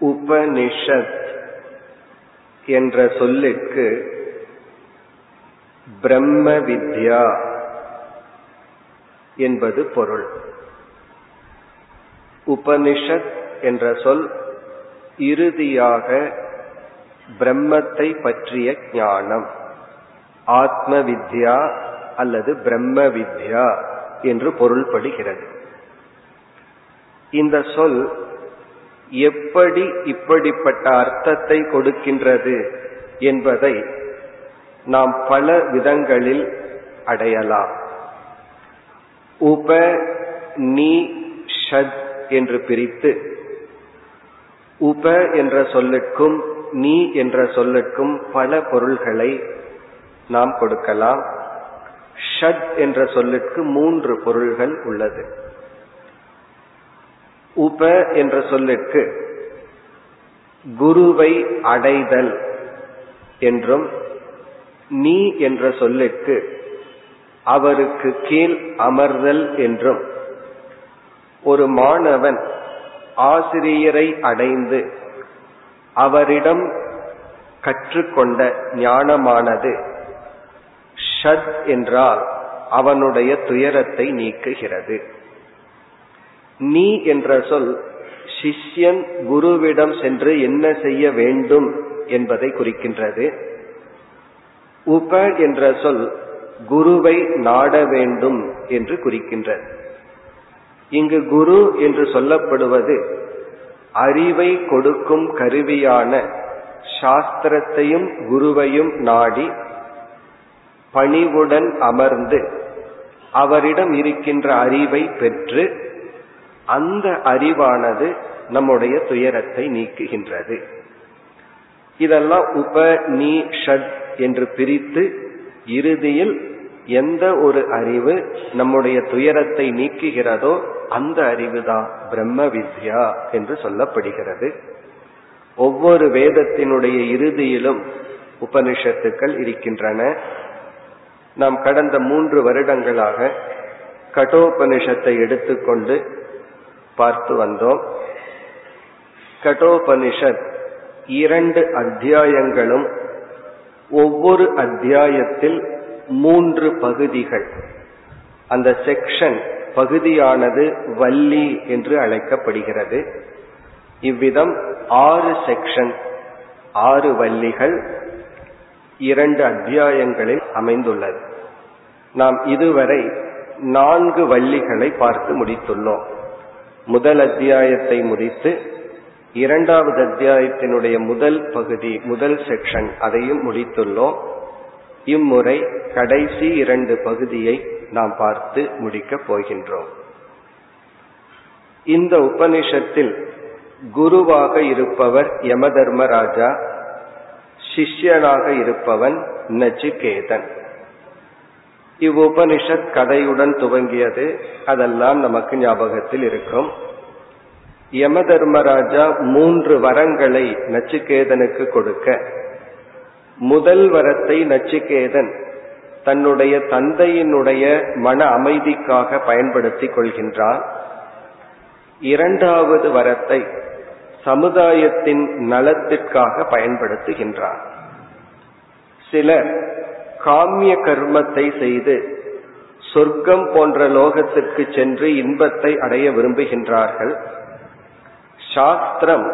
உபனிஷத் என்ற சொல்லிற்கு பிரம்ம வித்யா என்பது பொருள். உபனிஷத் என்ற சொல் இறுதியாக பிரம்மத்தை பற்றிய ஞானம். ஆத்ம வித்யா அல்லது பிரம்ம வித்யா என்று பொருள்படுகிறது. இந்த சொல் எப்படி இப்படிப்பட்ட அர்த்தத்தை கொடுக்கின்றது என்பதை நாம் பல விதங்களில் அடையலாம். உப நீ ஷத் என்று பிரித்து உப என்ற சொல்லுக்கும் நீ என்ற சொல்லுக்கும் பல பொருள்களை நாம் கொடுக்கலாம். ஷத் என்ற சொல்லுக்கு மூன்று பொருள்கள் உள்ளது. உப என்ற சொல்லுக்கு குருவை அடைதல் என்றும் நீ என்ற சொல்லுக்கு அவருக்கு கீழ் அமர்தல் என்றும் ஒரு மாணவன் ஆசிரியரை அடைந்து அவரிடம் கற்றுக்கொண்ட ஞானமானது ஷத் என்றால் அவனுடைய துயரத்தை நீக்குகிறது. நீ என்ற சொல் சிஷ்யன் குருவிடம் சென்று என்ன செய்ய வேண்டும் என்பதை குறிக்கின்றது. உப என்ற சொல் குருவை நாட வேண்டும் என்று குறிக்கின்றது. இங்கு குரு என்று சொல்லப்படுவது அறிவை கொடுக்கும் கருவியான சாஸ்திரத்தையும் குருவையும் நாடி பணிவுடன் அமர்ந்து அவரிடம் இருக்கின்ற அறிவை பெற்று அந்த அறிவானது நம்முடைய துயரத்தை நீக்குகின்றது. இதெல்லாம் உப நீ ஷட் என்று பிரித்து இறுதியில் எந்த ஒரு அறிவு நம்முடைய துயரத்தை நீக்குகிறதோ அந்த அறிவுதான் பிரம்ம வித்யா என்று சொல்லப்படுகிறது. ஒவ்வொரு வேதத்தினுடைய இறுதியிலும் உபனிஷத்துக்கள் இருக்கின்றன. நாம் கடந்த மூன்று வருடங்களாக கடோபனிஷத்தை எடுத்துக்கொண்டு பார்த்து வந்தோம். கடோபனிஷத் இரண்டு அத்தியாயங்களும் ஒவ்வொரு அத்தியாயத்தில் மூன்று பகுதிகள். அந்த செக்ஷன் பகுதியானது வள்ளி என்று அழைக்கப்படுகிறது. இவ்விதம் ஆறு செக்ஷன் ஆறு வள்ளிகள் இரண்டு அத்தியாயங்களில் அமைந்துள்ளது. நாம் இதுவரை நான்கு வள்ளிகளை பார்த்து முடித்துள்ளோம். முதல் அத்தியாயத்தை முடித்து இரண்டாவது அத்தியாயத்தினுடைய முதல் பகுதி முதல் செக்ஷன் அதையும் முடித்துள்ளோம். இம்முறை கடைசி இரண்டு பகுதியை நாம் பார்த்து முடிக்கப் போகின்றோம். இந்த உபனிஷத்தில் குருவாக இருப்பவர் யமதர்மராஜா சிஷ்யனாக இருப்பவன் நச்சிகேதன். இவ்வுபனிஷத் கதையுடன் துவங்கியது. அதெல்லாம் நமக்கு ஞாபகத்தில் இருக்கும். யம தர்மராஜா மூன்று வரங்களை நச்சுக்கேதனுக்கு கொடுக்க. முதல் வரத்தை நச்சுக்கேதன் தன்னுடைய தந்தையினுடைய மன அமைதிக்காக பயன்படுத்திக் கொள்கின்றான். இரண்டாவது வரத்தை சமுதாயத்தின் நலத்திற்காக பயன்படுத்துகின்றார் சிலர் காமிய கர்மத்தை செய்து சொர்க்கம் போன்ற லோகத்திற்கு சென்று இன்பத்தை அடைய விரும்புகின்றார்கள். சாஸ்திரம்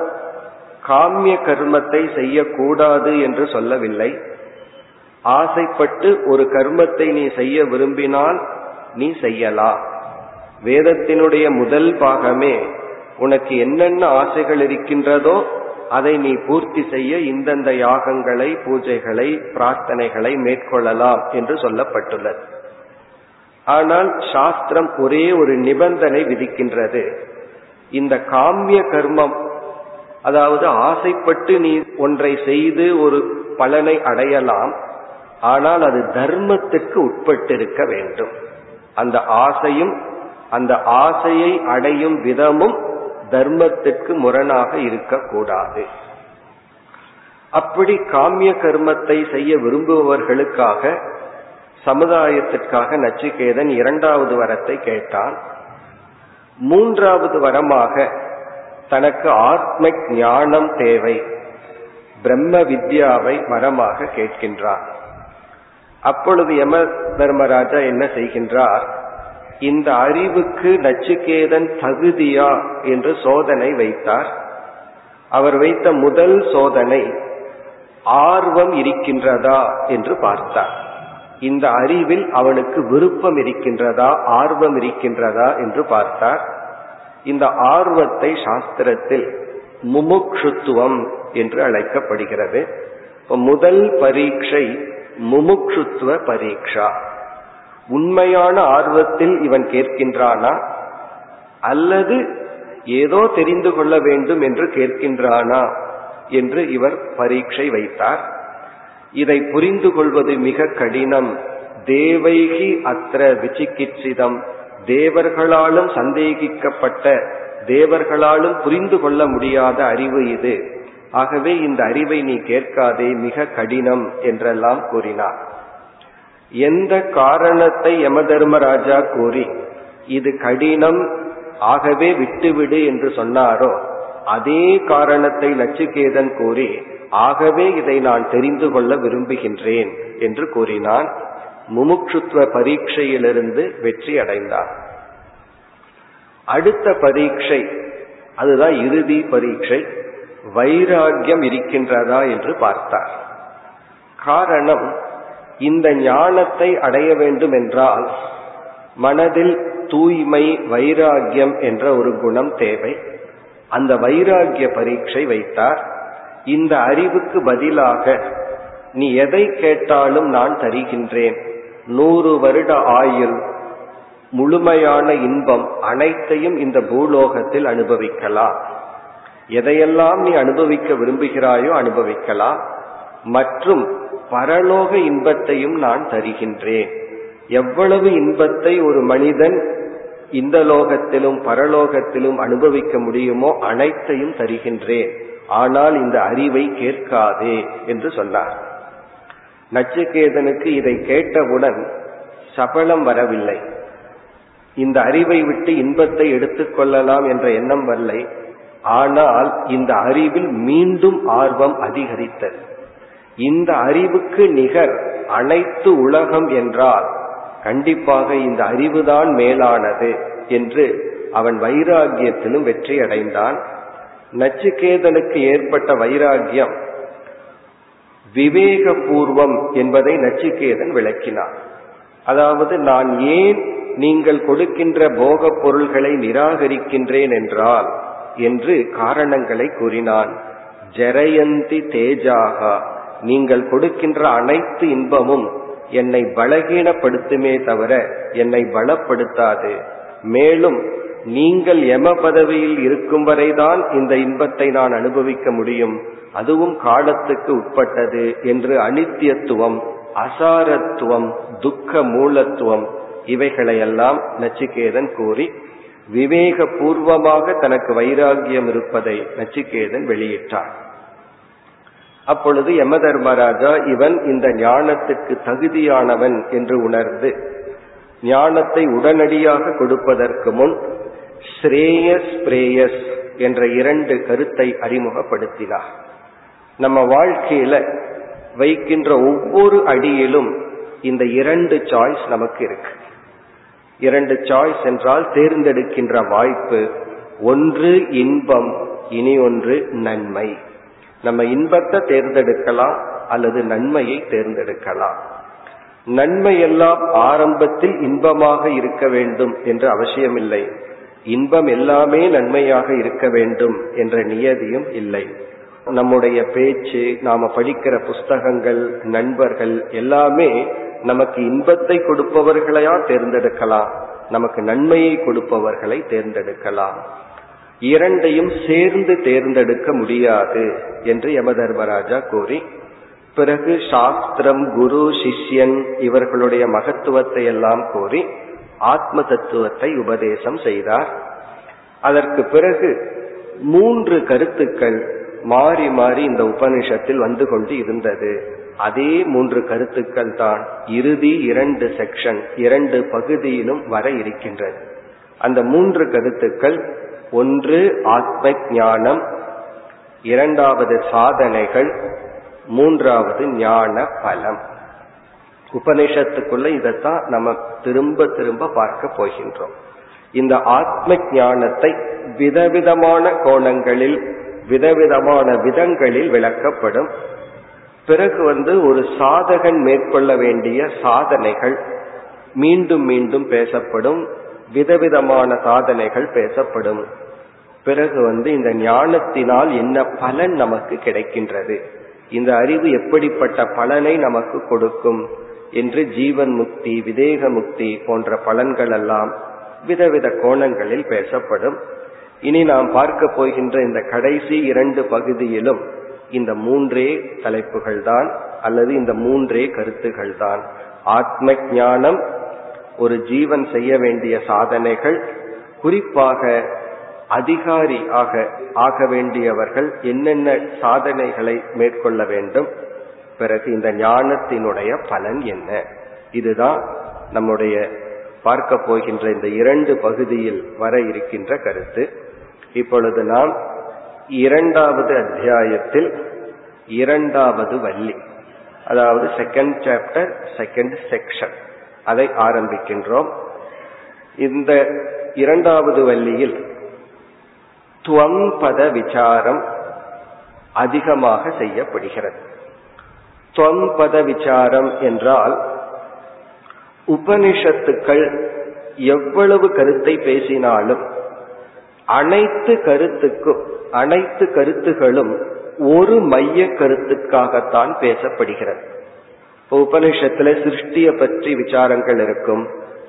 காமிய கர்மத்தை செய்யக்கூடாது என்று சொல்லவில்லை. ஆசைப்பட்டு ஒரு கர்மத்தை நீ செய்ய விரும்பினால் நீ செய்யலாம் வேதத்தினுடைய முதல் பாகமே உனக்கு என்னென்ன ஆசைகள் இருக்கின்றதோ அதை நீ பூர்த்தி செய்ய இந்தந்த யாகங்களை பூஜைகளை பிரார்த்தனைகளை மேற்கொள்ளலாம் என்று சொல்லப்பட்டுள்ளது. ஆனால் சாஸ்திரம் ஒரே ஒரு நிபந்தனை விதிக்கின்றது. இந்த காமிய கர்மம் அதாவது ஆசைப்பட்டு நீ ஒன்றை செய்து ஒரு பலனை அடையலாம் ஆனால் அது தர்மத்துக்கு உட்பட்டிருக்க வேண்டும். அந்த ஆசையும் அந்த ஆசையை அடையும் விதமும் தர்மத்திற்கு முரணாக இருக்கக்கூடாது. அப்படி காமிய கர்மத்தை செய்ய விரும்புபவர்களுக்காக சமுதாயத்திற்காக நச்சிகேதன் இரண்டாவது வரத்தை கேட்டான். மூன்றாவது வரமாக தனக்கு ஆத்ம ஞானம் தேவை. பிரம்ம வித்யாவை வரமாக கேட்கின்றார் அப்பொழுது யம தர்மராஜா என்ன செய்கின்றார்? இந்த அறிவுக்கு நச்சுக்கேதன் தகுதியா என்று சோதனை வைத்தார். அவர் வைத்த முதல் சோதனை ஆர்வம் இருக்கின்றதா என்று பார்த்தார். இந்த அறிவில் அவனுக்கு விருப்பம் இருக்கின்றதா ஆர்வம் இருக்கின்றதா என்று பார்த்தார். இந்த ஆர்வத்தை சாஸ்திரத்தில் முமுக்ஷுத்துவம் என்று அழைக்கப்படுகிறது. முதல் பரீட்சை முமுக்ஷுத்துவ பரீட்சா. உண்மையான ஆர்வத்தில் இவன் கேட்கின்றானா? அல்லது ஏதோ தெரிந்து கொள்ள வேண்டும் என்று கேட்கின்றானா? என்று இவர் பரீட்சை வைத்தார். இதை புரிந்து கொள்வது மிக கடினம். தேவைகி அத்திர விசிகிச்சிதம் தேவர்களாலும் சந்தேகிக்கப்பட்ட தேவர்களாலும் புரிந்து கொள்ள முடியாத அறிவு இது. ஆகவே இந்த அறிவை நீ கேட்காதே மிக கடினம் என்றெல்லாம் கூறினார். எந்த காரணத்தை யம தர்மராஜா கூறி இது கடினம் ஆகவே விட்டுவிடு என்று சொன்னாரோ அதே காரணத்தை நச்சுக்கேதன் கூறி ஆகவே இதை நான் தெரிந்து கொள்ள விரும்புகின்றேன் என்று கூறினான். முமுட்சுத்துவ பரீட்சையிலிருந்து வெற்றி அடைந்தார். அடுத்த பரீட்சை அதுதான் இறுதி பரீட்சை வைராகியம் இருக்கின்றதா என்று பார்த்தார். காரணம் இந்த ஞானத்தை அடைய வேண்டும் என்றால் மனதில் தூய்மை வைராகியம் என்ற ஒரு குணம் தேவை. அந்த வைராகிய பரீட்சை வைத்தார். இந்த அறிவுக்கு பதிலாக நீ எதை கேட்டாலும் நான் தருகின்றேன். நூறு வருட ஆயுள் முழுமையான இன்பம் அனைத்தையும் இந்த பூலோகத்தில் அனுபவிக்கலாம். எதையெல்லாம் நீ அனுபவிக்க விரும்புகிறாயோ அனுபவிக்கலாம். மற்றும் பரலோக இன்பத்தையும் நான் தருகின்றேன். எவ்வளவு இன்பத்தை ஒரு மனிதன் இந்த லோகத்திலும் பரலோகத்திலும் அனுபவிக்க முடியுமோ அனைத்தையும் தருகின்றேன். ஆனால் இந்த அறிவை கேட்காதே என்று சொன்னார். நச்சுக்கேதனுக்கு இதை கேட்டவுடன் சபலம் வரவில்லை. இந்த அறிவை விட்டு இன்பத்தை எடுத்துக்கொள்ளலாம் என்ற எண்ணம் வரலை. ஆனால் இந்த அறிவில் மீண்டும் ஆர்வம் அதிகரித்தது. இந்த அறிவுக்கு நிகர் அனைத்து உலகம் என்றால் கண்டிப்பாக இந்த அறிவுதான் மேலானது என்று அவன் வைராகியத்திலும் வெற்றி அடைந்தான் நச்சுக்கேதனுக்கு ஏற்பட்ட வைராகியம் விவேகபூர்வம் என்பதை நச்சிகேதன் விளக்கினார் அதாவது நான் ஏன் நீங்கள் கொடுக்கின்ற போகப் பொருள்களை நிராகரிக்கின்றேன் என்றால் என்று காரணங்களை கூறினான். ஜெரயந்தி தேஜாகா. நீங்கள் கொடுக்கின்ற அனைத்து இன்பமும் என்னை பலகீனப்படுத்துமே தவிர என்னை பலப்படுத்தாது. மேலும் நீங்கள் யம பதவியில் இருக்கும் வரைதான் இந்த இன்பத்தை நான் அனுபவிக்க முடியும். அதுவும் காலத்துக்கு உட்பட்டது என்று அனித்தியத்துவம் அசாரத்துவம் துக்க மூலத்துவம் இவைகளையெல்லாம் நச்சிகேதன் கூறி விவேக பூர்வமாக தனக்கு வைராகியம் இருப்பதை நச்சிகேதன் வெளியிட்டார். அப்பொழுது யம தர்மராஜா இவன் இந்த ஞானத்துக்கு தகுதியானவன் என்று உணர்ந்து ஞானத்தை உடனடியாக கொடுப்பதற்கு முன் ஸ்ரேயஸ் பிரேயஸ் என்ற இரண்டு கருத்தை அறிமுகப்படுத்தினார். நம்ம வாழ்க்கையில வைக்கின்ற ஒவ்வொரு அடியிலும் இந்த இரண்டு சாய்ஸ் நமக்கு இருக்கு. இரண்டு சாய்ஸ் என்றால் தேர்ந்தெடுக்கின்ற வாய்ப்பு ஒன்று இன்பம் இனி ஒன்று நன்மை. நம்ம இன்பத்தை தேர்ந்தெடுக்கலாம் அல்லது நன்மையை தேர்ந்தெடுக்கலாம். நன்மை எல்லாம் ஆரம்பத்தில் இன்பமாக இருக்க வேண்டும் என்று அவசியமில்லை. இன்பம் எல்லாமே நன்மையாக இருக்க வேண்டும் என்ற நியதியும் இல்லை. நம்முடைய பேச்சு நாம படிக்கிற புஸ்தகங்கள் நண்பர்கள் எல்லாமே நமக்கு இன்பத்தை கொடுப்பவர்களையா தேர்ந்தெடுக்கலாம். நமக்கு நன்மையை கொடுப்பவர்களை தேர்ந்தெடுக்கலாம். இரண்டையும் சேர்ந்து தேர்ந்தெடுக்க முடியாது என்று யம தர்மராஜா கூறி பிறகு சாஸ்திரம் குரு சிஷ்யன் இவர்களுடைய மகத்துவத்தை எல்லாம் கூறி ஆத்ம தத்துவத்தை உபதேசம் செய்தார். அதற்கு பிறகு மூன்று கருத்துக்கள் மாறி மாறி இந்த உபனிஷத்தில் வந்து கொண்டு இருந்தது. அதே மூன்று கருத்துக்கள் தான் இறுதி இரண்டு செக்ஷன் இரண்டு பகுதியிலும் வர இருக்கின்றது. அந்த மூன்று கருத்துக்கள் ஒன்று ஆத்ம ஞானம் இரண்டாவது சாதனைகள் மூன்றாவது ஞான பலம். உபனிஷத்துக்குள்ள இதைத்தான் நம்ம திரும்ப திரும்ப பார்க்க போகின்றோம். இந்த ஆத்ம ஞானத்தை விதவிதமான கோணங்களில் விதவிதமான விதங்களில் விளக்கப்படும். பிறகு வந்து ஒரு சாதகன் மேற்கொள்ள வேண்டிய சாதனைகள் மீண்டும் மீண்டும் பேசப்படும். விதவிதமான சாதனைகள் பேசப்படும். பிறகு வந்து இந்த ஞானத்தினால் என்ன பலன் நமக்கு கிடைக்கின்றது? இந்த அறிவு எப்படிப்பட்ட பலனை நமக்கு கொடுக்கும்? என்று ஜீவன் முக்தி விதேக முக்தி போன்ற பலன்கள் எல்லாம் விதவித கோணங்களில் பேசப்படும். இனி நாம் பார்க்க போகின்ற இந்த கடைசி இரண்டு பகுதியிலும் இந்த மூன்றே தலைப்புகள் தான் அல்லது இந்த மூன்றே கருத்துகள் தான் ஆத்ம ஞானம் ஒரு ஜீவன் செய்ய வேண்டிய சாதனைகள் குறிப்பாக அதிகாரி ஆக ஆக வேண்டியவர்கள் என்னென்ன சாதனைகளை மேற்கொள்ள வேண்டும் பிறகு இந்த ஞானத்தினுடைய பலன் என்ன? இதுதான் நம்முடைய பார்க்க போகின்ற இந்த இரண்டு பகுதியில் வர இருக்கின்ற கருத்து. இப்பொழுது நாம் இரண்டாவது அத்தியாயத்தில் இரண்டாவது வள்ளி அதாவது செகண்ட் சாப்டர் செகண்ட் செக்ஷன் அதை ஆரம்பிக்கின்றோம். இந்த இரண்டாவது வள்ளியில் துவம்பத விசாரம் அதிகமாக செய்யப்படுகிறது. துவம்பத விசாரம் என்றால் உபனிஷத்துக்கள் எவ்வளவு கருத்தை பேசினாலும் அனைத்து கருத்துக்கும் அனைத்து கருத்துகளும் ஒரு மைய கருத்துக்காகத்தான் பேசப்படுகிறது. இப்போ உபனிஷத்துல சிருஷ்டிய பற்றி விசாரங்கள் இருக்கும்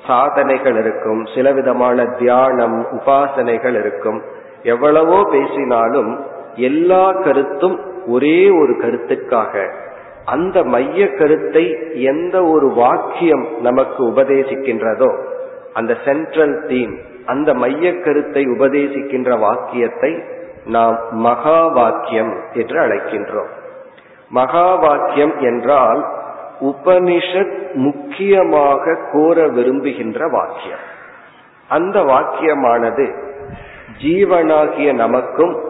சாதனைகள் இருக்கும் சில விதமான தியானம் உபாசனைகள் இருக்கும். எவ்வளவோ பேசினாலும் எல்லா கருத்தும் ஒரே ஒரு கருத்துக்காக. அந்த மைய கருத்தை எந்த ஒரு வாக்கியம் நமக்கு உபதேசிக்கின்றதோ அந்த சென்ட்ரல் தீம் அந்த மைய கருத்தை உபதேசிக்கின்ற வாக்கியத்தை நாம் மகா வாக்கியம் என்று அழைக்கின்றோம். மகா வாக்கியம் என்றால் உபனிஷத் முக்கியமாக கோர விரும்புகின்ற வாக்கியம். அந்த வாக்கியமானது ஜீவனாகிய நமக்கும்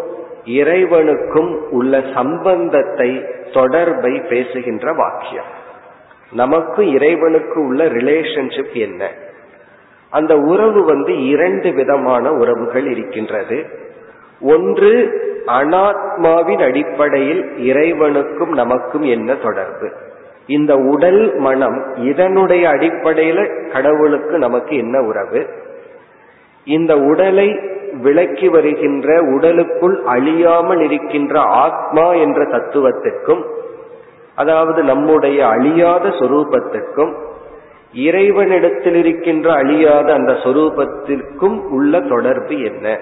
இறைவனுக்கும் உள்ள சம்பந்தத்தை தொடர்பை பேசுகின்ற வாக்கியம். நமக்கு இறைவனுக்கு உள்ள ரிலேஷன்ஷிப் என்ன? அந்த உறவு வந்து இரண்டு விதமான உறவுகள் இருக்கின்றது. ஒன்று அனாத்மாவின் அடிப்படையில் இறைவனுக்கும் நமக்கும் என்ன தொடர்பு? இந்த உடல் மனம் இதனுடைய அடிப்படையில கடவுளுக்கு நமக்கு என்ன உறவு? இந்த உடலை விளக்கி வருகின்ற உடலுக்குள் அழியாமல் இருக்கின்ற ஆத்மா என்ற தத்துவத்திற்கும் அதாவது நம்முடைய அழியாத சொரூபத்திற்கும் இறைவனிடத்தில் இருக்கின்ற அழியாத அந்த சொரூபத்திற்கும் உள்ள தொடர்பு என்ன?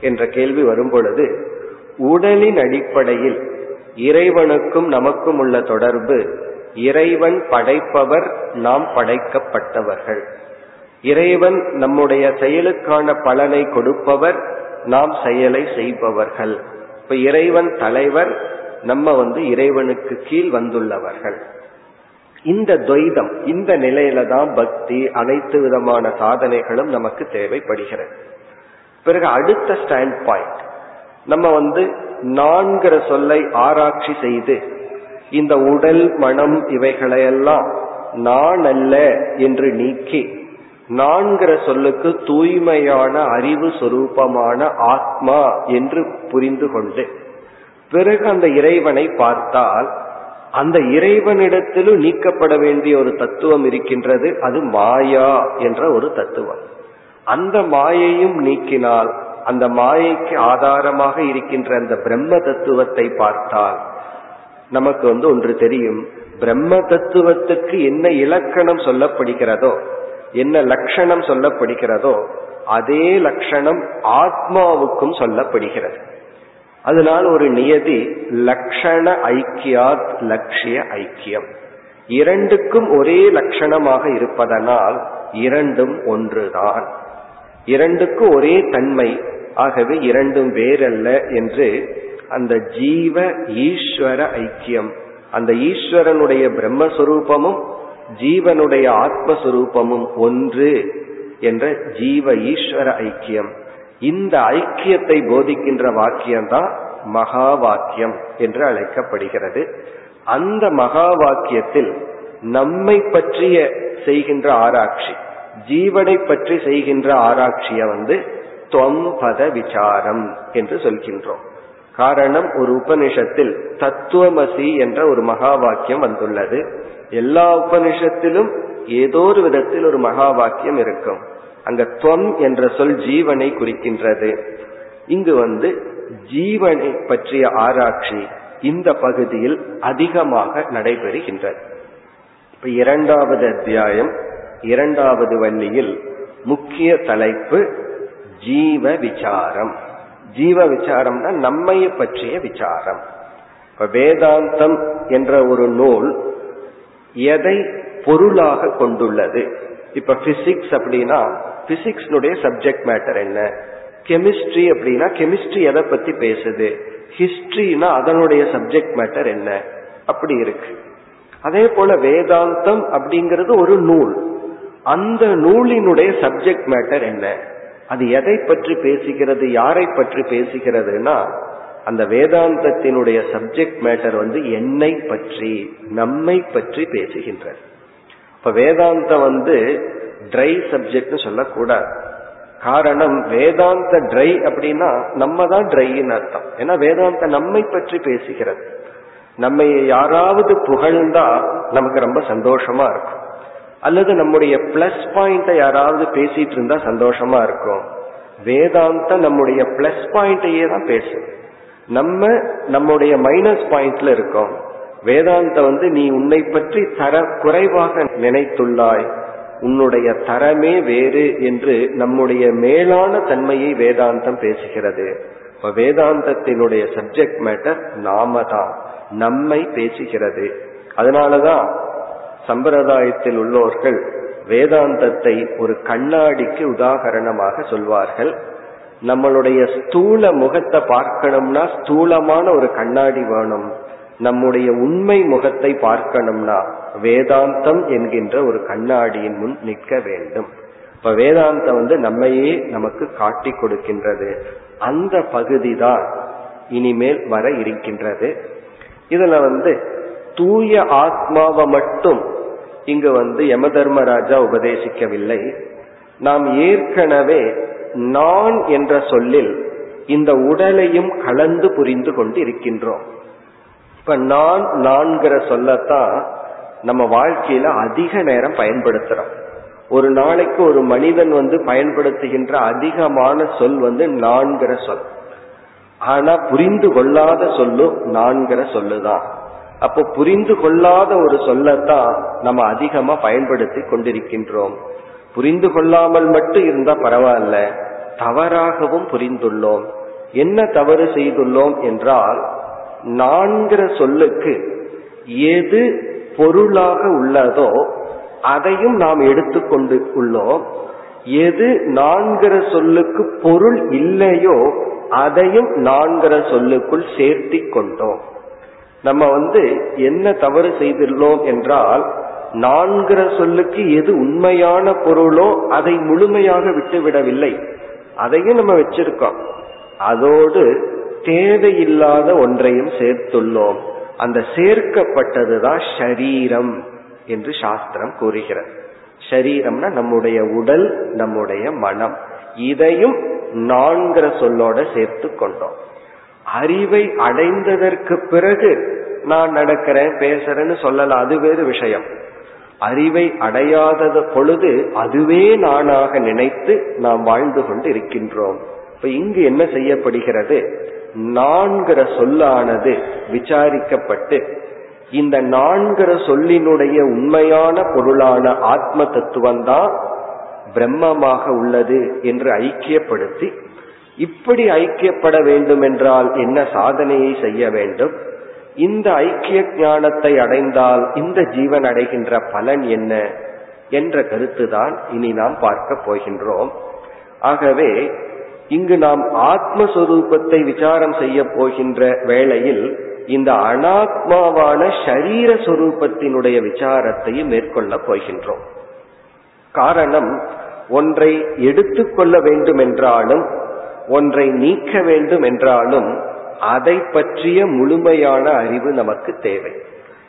என்ற கேள்வி வரும்பொழுது உடலின் அடிப்படையில் இறைவனுக்கும் நமக்கும் உள்ள தொடர்பு இறைவன் படைப்பவர் நாம் படைக்கப்பட்டவர்கள். இறைவன் நம்முடைய செயலுக்கான பலனை கொடுப்பவர் நாம் செயலை செய்பவர்கள். இப்ப இறைவன் தலைவர் நம்ம வந்து இறைவனுக்கு கீழ் வந்துள்ளவர்கள். இந்த துவைதம் இந்த நிலையில தான் பக்தி அனைத்து விதமான சாதனைகளும் நமக்கு தேவைப்படுகிறது. பிறகு அடுத்த ஸ்டாண்ட் பாயிண்ட் நம்ம வந்து நான்கிற சொல்லை ஆராய்ச்சி செய்து இந்த உடல் மனம் இவைகளையெல்லாம் நான் அல்ல என்று நீக்கி நான்கிற சொல்லுக்கு தூய்மையான அறிவு சொரூபமான ஆத்மா என்று புரிந்து கொண்டு பிறகு அந்த இறைவனை பார்த்தால் அந்த இறைவனிடத்திலும் நீக்கப்பட வேண்டிய ஒரு தத்துவம் இருக்கின்றது அது மாயா என்ற ஒரு தத்துவம். அந்த மாயையும் நீக்கினால் அந்த மாயைக்கு ஆதாரமாக இருக்கின்ற அந்த பிரம்ம தத்துவத்தை பார்த்தால் நமக்கு வந்து ஒன்று தெரியும். பிரம்ம தத்துவத்துக்கு என்ன இலக்கணம் சொல்லப்படுகிறதோ என்ன லட்சணம் சொல்லப்படுகிறதோ அதே லட்சணம் ஆத்மாவுக்கும் சொல்லப்படுகிறது. அதனால் ஒரு நியதி லட்சண ஐக்கியாத் லட்சிய ஐக்கியம். இரண்டுக்கும் ஒரே லட்சணமாக இருப்பதனால் இரண்டும் ஒன்றுதான். இரண்டுக்கும் ஒரே தன்மை. ஆகவே இரண்டும் வேறல்ல என்று அந்த ஜீவ ஈஸ்வர ஐக்கியம். அந்த ஈஸ்வரனுடைய பிரம்மஸ்வரூபமும் ஜீவனுடைய ஆத்மஸ்வரூபமும் ஒன்று என்ற ஜீவ ஈஸ்வர ஐக்கியம். இந்த ஐக்கியத்தை போதிக்கின்ற வாக்கியம்தான் மகா வாக்கியம் என்று அழைக்கப்படுகிறது. அந்த மகா வாக்கியத்தில் நம்மை பற்றிய செய்கின்ற ஆராய்ச்சி ஜீவனை பற்றி செய்கின்ற ஆராய்ச்சிய வந்து தொம்பத விசாரம் என்று சொல்கின்றோம். காரணம் ஒரு உபனிஷத்தில் தத்துவமசி என்ற ஒரு மகா வாக்கியம் வந்துள்ளது. எல்லா உபனிஷத்திலும் ஏதோ ஒரு விதத்தில் ஒரு மகா வாக்கியம் இருக்கும். அங்க துவம் என்ற சொல் ஜீவனை குறிக்கின்றது. இங்கு வந்து ஜீவனை பற்றிய ஆராய்ச்சி இந்த பகுதியில் அதிகமாக நடைபெறுகின்றது. இப்ப இரண்டாவது அத்தியாயம் இரண்டாவது வள்ளியில் முக்கிய தலைப்பு ஜீவ விசாரம். ஜீவ விசாரம்னா நம்மைய பற்றிய விசாரம். இப்ப வேதாந்தம் என்ற ஒரு நூல் எதை பொருளாக கொண்டுள்ளது? இப்ப பிசிக்ஸ் அப்படின்னா பிசிக்ஸ்னுடைய சப்ஜெக்ட் மேட்டர் என்ன? கெமிஸ்ட்ரி அப்படின்னா கெமிஸ்ட்ரி எதை பத்தி பேசுது? ஹிஸ்டரினா அதனுடைய சப்ஜெக்ட் மேட்டர் என்ன? அப்படி இருக்கு. அதே போல வேதாந்தம் அப்படிங்கிறது ஒரு நூல். அந்த நூலினுடைய சப்ஜெக்ட் மேட்டர் என்ன? அது எதை பற்றி பேசுகிறது யாரை பற்றி பேசுகிறதுனா அந்த வேதாந்தத்தினுடைய சப்ஜெக்ட் மேட்டர் வந்து என்னை பற்றி நம்மை பற்றி பேசுகின்றது. இப்ப வேதாந்தம் வந்து ட்ரை சப்ஜெக்ட்னு சொல்லக்கூடாது. காரணம் வேதாந்த ட்ரை அப்படின்னா நம்ம தான் ட்ரைன்னு அர்த்தம். ஏன்னா வேதாந்த நம்மை பற்றி பேசுகிறது. நம்மை யாராவது புகழ்ந்தா நமக்கு ரொம்ப சந்தோஷமா இருக்கும். அல்லது நம்முடைய பிளஸ் பாயிண்ட யாராவது பேசிட்டு இருந்தா சந்தோஷமா இருக்கும். வேதாந்த நம்முடைய பிளஸ் பாயிண்டையே தான் பேசும். நம்ம நம்முடைய மைனஸ் பாயிண்ட்ல இருக்கோம். வேதாந்த வந்து நீ உன்னை பற்றி தர குறைவாக நினைத்துள்ளாய். உன்னுடைய தரமே வேறு என்று நம்முடைய மேலான தன்மையை வேதாந்தம் பேசுகிறது. இப்ப வேதாந்தத்தினுடைய சப்ஜெக்ட் மேட்டர் நாம தான். நம்மை பேசுகிறது. அதனாலதான் சம்பிரதாயத்தில் உள்ளோர்கள் வேதாந்தத்தை ஒரு கண்ணாடிக்கு உதாகரணமாக சொல்வார்கள். நம்மளுடைய ஸ்தூல முகத்தை பார்க்கணும்னா ஸ்தூலமான ஒரு கண்ணாடி வேணும். நம்முடைய உண்மை முகத்தை பார்க்கணும்னா வேதாந்தம் என்கின்ற ஒரு கண்ணாடியின் முன் நிற்க வேண்டும். இப்ப வேதாந்தம் வந்து நம்மையே நமக்கு காட்டி கொடுக்கின்றது. அந்த பகுதி தான் இனிமேல் வர இருக்கின்றது. இதுல வந்து தூய ஆத்மாவை மட்டும் இங்கு வந்து யம தர்மராஜா உபதேசிக்கவில்லை. நாம் ஏற்கனவே நான் என்ற சொல்லில் இந்த உடலையும் கலந்து புரிந்து கொண்டு இருக்கின்றோம் இப்ப நான் நான்கிற சொல்லத்தான் நம்ம வாழ்க்கையில அதிக நேரம் பயன்படுத்துறோம். ஒரு நாளைக்கு ஒரு மனிதன் வந்து பயன்படுத்துகின்ற அதிகமான சொல் வந்து நான்கிற சொல். ஆனா புரிந்து கொள்ளாத சொல்லும் நான்கிற சொல்லுதான். அப்போ புரிந்து கொள்ளாத ஒரு சொல்லத்தான் நம்ம அதிகமா பயன்படுத்தி கொண்டிருக்கின்றோம். புரிந்து கொள்ளாமல் மட்டும் இருந்தா பரவாயில்ல. தவறாகவும் புரிந்துள்ளோம். என்ன தவறு செய்துள்ளோம் என்றால் நான்கிற சொல்லுக்கு எது பொருளாக உள்ளதோ அதையும் நாம் எடுத்துக்கொண்டு உள்ளோம். எது நான்கிற சொல்லுக்கு பொருள் இல்லையோ அதையும் நான்கிற சொல்லுக்குள் சேர்த்தி கொண்டோம். நம்ம வந்து என்ன தவறு செய்துள்ளோம் என்றால் நான்கிற சொல்லுக்கு எது உண்மையான பொருளோ அதை முழுமையாக விட்டுவிடவில்லை. அதையும் நம்ம வச்சிருக்கோம். அதோடு தேவையில்லாத ஒன்றையும் சேர்த்துள்ளோம். அந்த சேர்க்கப்பட்டதுதான் ஷரீரம் என்று சாஸ்திரம் கூறுகிறது. ஷரீரம்னா நம்முடைய உடல் நம்முடைய மனம். இதையும் நான்கிற சொல்லோட சேர்த்து கொண்டோம். அறிவை அடைந்ததற்கு பிறகு நான் நடக்கிறேன் பேசுறேன்னு சொல்லலாம். அது வேறு விஷயம். அறிவை அடையாதது பொழுது அதுவே நானாக நினைத்து நாம் வாழ்ந்து கொண்டு இருக்கின்றோம் இப்ப இங்கு என்ன செய்யப்படுகிறது? நான்கிற சொல்லானது விசாரிக்கப்பட்டு இந்த நான்கிற சொல்லினுடைய உண்மையான பொருளான ஆத்ம தத்துவம் தான் பிரம்மமாக உள்ளது என்று ஐக்கியப்படுத்தி இப்படி ஐக்கியப்பட வேண்டும் என்றால் என்ன சாதனையை செய்ய வேண்டும்? இந்த ஐக்கிய ஞானத்தை அடைந்தால் இந்த ஜீவன் அடைகின்ற பலன் என்ன? என்ற கருத்துதான் இனி நாம் பார்க்க போகின்றோம். ஆகவே இங்கு நாம் ஆத்மஸ்வரூபத்தை விசாரம் செய்ய போகின்ற வேளையில் இந்த அனாத்மாவான ஷரீர சொரூபத்தினுடைய விசாரத்தையும் மேற்கொள்ள போகின்றோம். காரணம் ஒன்றை எடுத்துக்கொள்ள வேண்டும் என்றாலும் ஒன்றை நீக்க வேண்டும் என்றாலும் அதை பற்றிய முழுமையான அறிவு நமக்கு தேவை.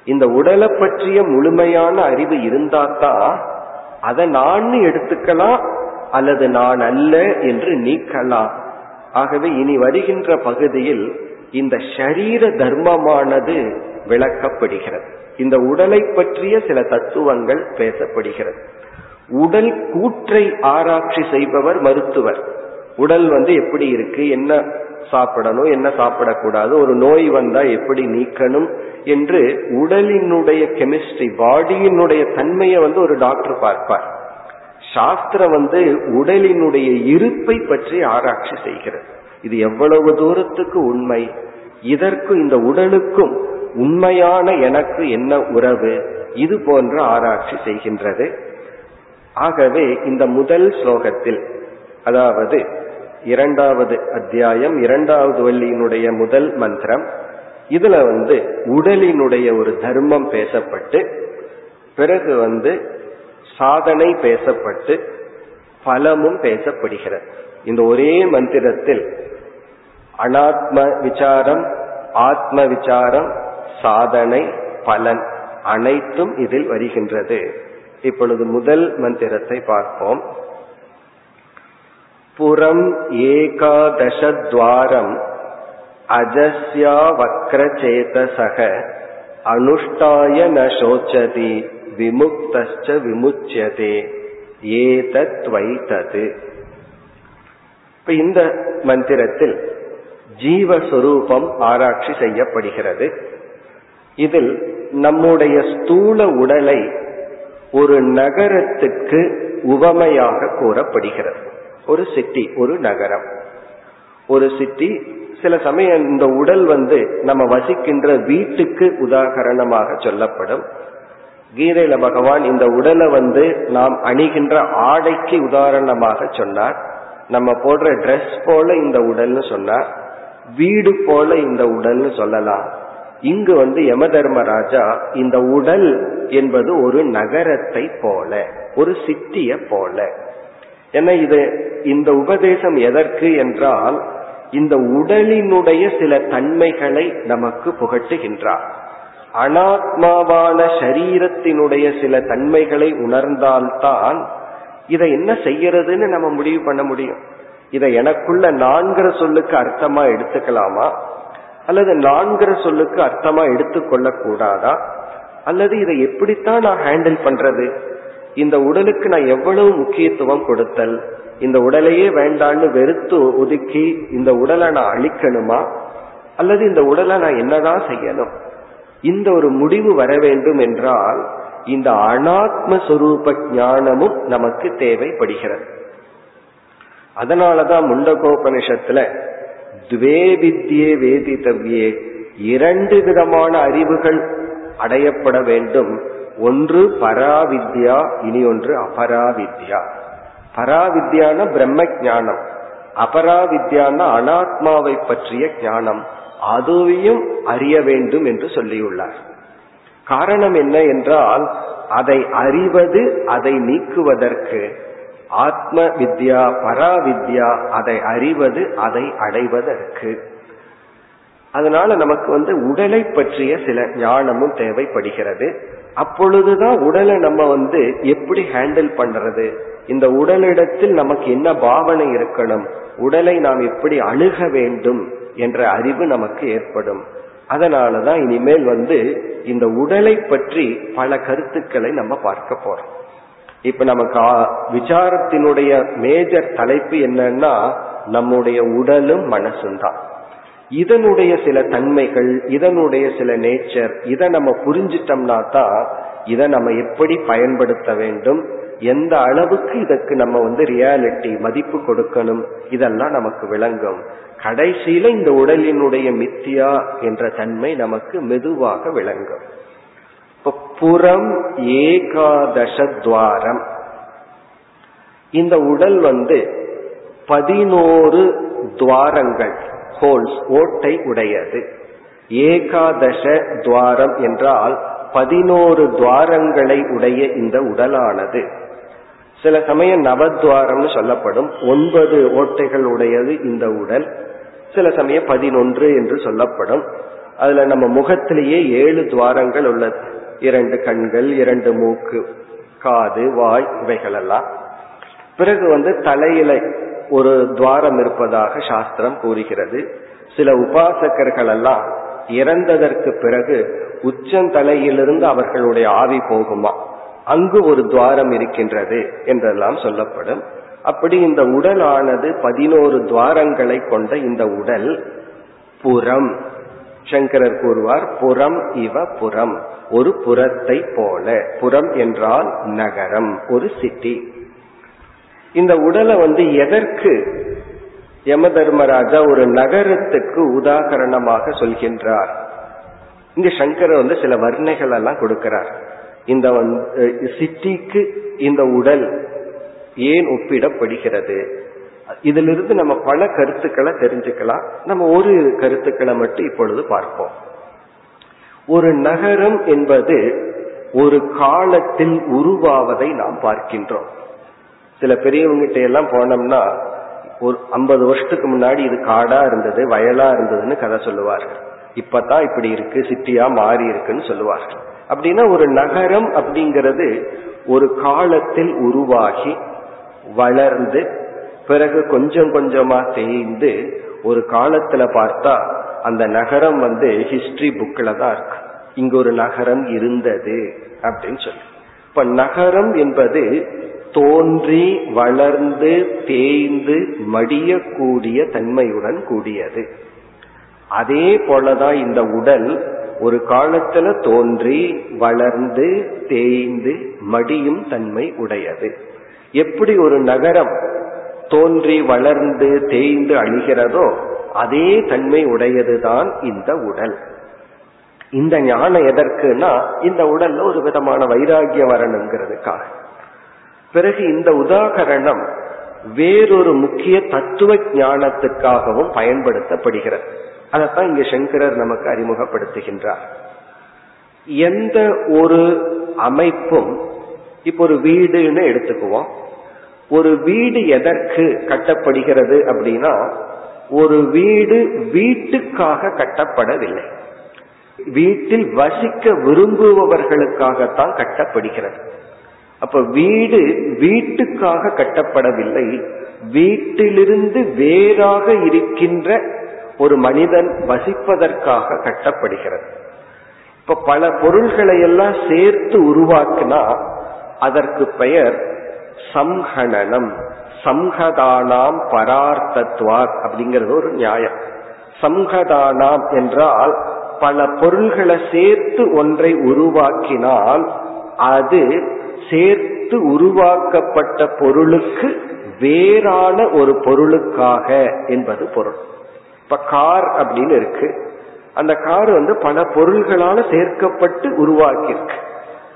இந்த உடலை பற்றிய முழுமையான அறிவு இருந்தாதான் அதை நான் எடுத்துக்கலாம் அல்லது நான் அல்ல என்று நீக்கலாம். ஆகவே இனி வருகின்ற பகுதியில் இந்த ஷரீர தர்மமானது விளக்கப்படுகிறது. இந்த உடலை பற்றிய சில தத்துவங்கள் பேசப்படுகிறது. உடல் கூற்றை ஆராய்ச்சி செய்பவர் மருத்துவர். உடல் வந்து எப்படி இருக்கு என்ன சாப்பிடணும் என்ன சாப்பிடக்கூடாது ஒரு நோய் வந்தா எப்படி நீக்கணும் என்று உடலினுடைய கெமிஸ்ட்ரி பாடியினுடைய தன்மையை வந்து ஒரு டாக்டர் பார்ப்பார். சாஸ்திரம் வந்து உடலினுடைய இருப்பை பற்றி ஆராய்ச்சி செய்கிறது. இது எவ்வளவு தூரத்துக்கு உண்மை? இதற்கு இந்த உடலுக்கும் உண்மையான எனக்கு என்ன உறவு? இது போன்ற ஆராய்ச்சி செய்கின்றது. ஆகவே இந்த முதல் ஸ்லோகத்தில் அதாவது இரண்டாவது அத்தியாயம் இரண்டாவது வள்ளியினுடைய முதல் மந்திரம். இதுல வந்து உடலினுடைய ஒரு தர்மம் பேசப்பட்டு பிறகு வந்து சாதனை பேசப்பட்டு பலமும் பேசப்படுகிறது. இந்த ஒரே மந்திரத்தில் அனாத்ம விசாரம் ஆத்ம விசாரம் சாதனை பலன் அனைத்தும் இதில் வருகின்றது. இப்பொழுது முதல் மந்திரத்தை பார்ப்போம். புறம் ஏகாதசத்வாரம் அஜஸ்யா வக்ரச்சேதசக அனுஷ்டாய ந சோச்சதி விமுக்தச்ச விமுச்சியதே ஏதத் வைத்தது இப்ப இந்த மந்திரத்தில் ஜீவஸ்வரூபம் ஆராய்ச்சி செய்யப்படுகிறது. இதில் நம்முடைய ஸ்தூல உடலை ஒரு நகரத்துக்கு உவமையாக கூறப்படுகிறது. ஒரு சிட்டி ஒரு நகரம். ஒரு சிட்டி சில சமயம் இந்த உடல் வந்து நம்ம வசிக்கின்ற வீட்டுக்கு உதாகரணமாக சொல்லப்படும். கீதையில பகவான் இந்த உடலை வந்து நாம் அணிகின்ற ஆடைக்கு உதாரணமாக சொன்னார். நம்ம போடுற ட்ரெஸ் போல இந்த உடல்னு சொன்னார். வீடு போல இந்த உடல்னு சொல்லலாம். இங்கு வந்து யம தர்மராஜா இந்த உடல் என்பது ஒரு நகரத்தை போல ஒரு சிட்டிய போல. ஏன்னா இது? இந்த உபதேசம் எதற்கு என்றால் இந்த உடலினுடைய சில தன்மைகளை நமக்கு புகட்டுகின்றார். அனாத்மாவான சரீரத்தினுடைய சில தன்மைகளை உணர்ந்தால்தான் இதை என்ன செய்யறதுன்னு நம்ம முடிவு பண்ண முடியும். இதை எனக்குள்ள நான்கிற சொல்லுக்கு அர்த்தமா எடுத்துக்கலாமா? அல்லது நான்கிற சொல்லுக்கு அர்த்தமா எடுத்துக்கொள்ள கூடாதா அல்லது இதை எப்படித்தான் நான் ஹேண்டில் பண்றது? இந்த உடலுக்கு நான் எவ்வளவு முக்கியத்துவம் கொடுத்தல்? இந்த உடலையே வேண்டான்னு வெறுத்து ஒதுக்கி இந்த உடலை நான் அழிக்கணுமா? அல்லது இந்த உடலை நான் என்னதான் செய்யணும்? இந்த ஒரு முடிவு வர வேண்டும் என்றால் இந்த அனாத்ம சுரூப ஞானமும் நமக்கு தேவைப்படுகிறது. அதனாலதான் முண்டகோபனிஷத்துல துவே வித்தியே வேதித்தவ்யே இரண்டு விதமான அறிவுகள் அடையப்பட வேண்டும். ஒன்று பராவித்யா இனி ஒன்று அபராவித்யா. பராவித்யான பிரம்ம ஞானம் அபராவித்யான அனாத்மாவை பற்றிய ஞானம். அதுவையும் அறிய வேண்டும் என்று சொல்லியுள்ளார். காரணம் என்ன என்றால் அதை அறிவது அதை நீக்குவதற்கு ஆத்ம வித்யா பராவித்யா அதை அறிவது அதை அடைவதற்கு. அதனால நமக்கு வந்து உடலை பற்றிய சில ஞானமும் தேவைப்படுகிறது. அப்பொழுதுதான் உடலை நம்ம வந்து எப்படி ஹேண்டில் பண்றது? இந்த உடலிடத்தில் நமக்கு என்ன பாவனை இருக்கணும்? உடலை நாம் எப்படி அணுக வேண்டும்? என்ற அறிவு நமக்கு ஏற்படும். அதனாலதான் இனிமேல் வந்து இந்த உடலை பற்றி பல கருத்துக்களை நம்ம பார்க்க போறோம். இப்ப நமக்கு விசாரத்தினுடைய மேஜர் தலைப்பு என்னன்னா நம்முடைய உடலும் மனசும் தான். இதனுடைய சில தன்மைகள் இதனுடைய சில நேச்சர் இதை நம்ம புரிஞ்சிட்டோம்னா தான் இதை நம்ம எப்படி பயன்படுத்த வேண்டும் எந்த அளவுக்கு இதற்கு நம்ம வந்து ரியாலிட்டி மதிப்பு கொடுக்கணும் இதெல்லாம் நமக்கு விளங்கும். கடைசியில இந்த உடலினுடைய மித்தியா என்ற தன்மை நமக்கு மெதுவாக விளங்கும். புறம் ஏகாதசத்வாரம். இந்த உடல் வந்து பதினோரு துவாரங்கள். ஹோல்ஸ் ஓட்டை உடையது. ஏகாதச துவாரம் என்றால் பதினோரு துவாரங்களை உடைய இந்த உடலானது. சில சமயம் நவத்வாரம்னு சொல்லப்படும். ஒன்பது ஓட்டைகள் உடையது இந்த உடல். சில சமயம் பதினொன்று என்று சொல்லப்படும். அதுல நம்ம முகத்திலேயே ஏழு துவாரங்கள் உள்ளது. இரண்டு கண்கள் இரண்டு மூக்கு காது வாய் இவைகள் எல்லாம் பிறகு வந்து தலையில ஒரு துவாரம் இருப்பதாக சாஸ்திரம் கூறுகிறது. சில உபாசகர்கள் எல்லாம் இறந்ததற்கு பிறகு உச்சந்தலையிலிருந்து அவர்களுடைய ஆவி போகுமா? அங்கு ஒரு துவாரம் இருக்கின்றது என்றெல்லாம் சொல்லப்படும். அப்படி இந்த உடலானது பதினோரு துவாரங்களை கொண்ட இந்த உடல் புறம். சங்கரர் கூறுவார் புறம் இவ புறம். ஒரு புறத்தை போல. புறம் என்றால் நகரம் ஒரு சிட்டி இந்த உடலை வந்து எதற்கு யம தர்மராஜா ஒரு நகரத்துக்கு உதாகரணமாக சொல்கின்றார்? இங்க சங்கரர் வந்து சில வர்ணைகள் எல்லாம் கொடுக்கிறார். இந்த சிட்டிக்கு இந்த உடல் ஏன் ஒப்பிடப்படுகிறது? இதிலிருந்து நம்ம பல கருத்துக்களை தெரிஞ்சுக்கலாம். நம்ம ஒரு கருத்துக்களை மட்டும் இப்பொழுது பார்ப்போம். ஒரு நகரம் என்பது ஒரு காலத்தில் உருவாவதை நாம் பார்க்கின்றோம். சில பெரியவங்கிட்ட எல்லாம் போனோம்னா ஒரு ஐம்பது வருஷத்துக்கு முன்னாடி இது காடா இருந்தது வயலா இருந்ததுன்னு கதை சொல்லுவார்கள். இப்பதான் இப்படி இருக்கு சிட்டியா மாறி இருக்குன்னு சொல்லுவார்கள். அப்படின்னா ஒரு நகரம் அப்படிங்கிறது ஒரு காலத்தில் உருவாகி வளர்ந்து பிறகு கொஞ்சம் கொஞ்சமா தேய்ந்து ஒரு காலத்துல பார்த்தா அந்த நகரம் வந்து ஹிஸ்டரி புக்கில் தான் இருக்கு. இங்க ஒரு நகரம் இருந்தது அப்படின்னு சொல்லி. இப்ப நகரம் என்பது தோன்றி வளர்ந்து தேய்ந்து மடியக்கூடிய தன்மையுடன் கூடியது. அதே போலதான் இந்த உடல் ஒரு காலத்துல தோன்றி வளர்ந்து தேய்ந்து மடியும் தன்மை உடையது. எப்படி ஒரு நகரம் தோன்றி வளர்ந்து தேய்ந்து அழிகிறதோ அதே தன்மை உடையதுதான் இந்த உடல். இந்த ஞானம் எதற்குனா இந்த உடல்ல ஒரு விதமான வைராகியம் வரணுங்கிறதுக்காக பிறகு இந்த உதாகரணம் வேறொரு முக்கிய தத்துவ ஞானத்துக்காகவும் பயன்படுத்தப்படுகிறது. அதைத்தான் இங்க சங்கரர் நமக்கு அறிமுகப்படுத்துகின்றார். எந்த ஒரு அமைப்பும் இப்ப ஒரு வீடுன்னு எடுத்துக்குவோம். ஒரு வீடு எதற்கு கட்டப்படுகிறது அப்படின்னா ஒரு வீடு வீட்டுக்காக கட்டப்படவில்லை. வீட்டில் வசிக்க விரும்புபவர்களுக்காகத்தான் கட்டப்படுகிறது. அப்ப வீடு வீட்டுக்காக கட்டப்படவில்லை. வீட்டிலிருந்து வேறாக இருக்கின்ற ஒரு மனிதன் வசிப்பதற்காக கட்டப்படுகிறது. இப்ப பல பொருள்களை எல்லாம் சேர்த்து உருவாக்கினா அதற்கு பெயர் சம்ஹனனம் சம்ஹதானாம் பரார்த்தத்வார் அப்படிங்கிறது ஒரு நியாயம். சம்ஹதானாம் என்றால் பல பொருள்களை சேர்த்து ஒன்றை உருவாக்கினால் அது சேர்த்து உருவாக்கப்பட்ட பொருளுக்கு வேறான ஒரு பொருளுக்காக என்பது பொருள். இப்ப கார் அப்படின்னு இருக்கு. அந்த கார் வந்து பல பொருள்களால சேர்க்கப்பட்டு உருவாக்கியிருக்கு.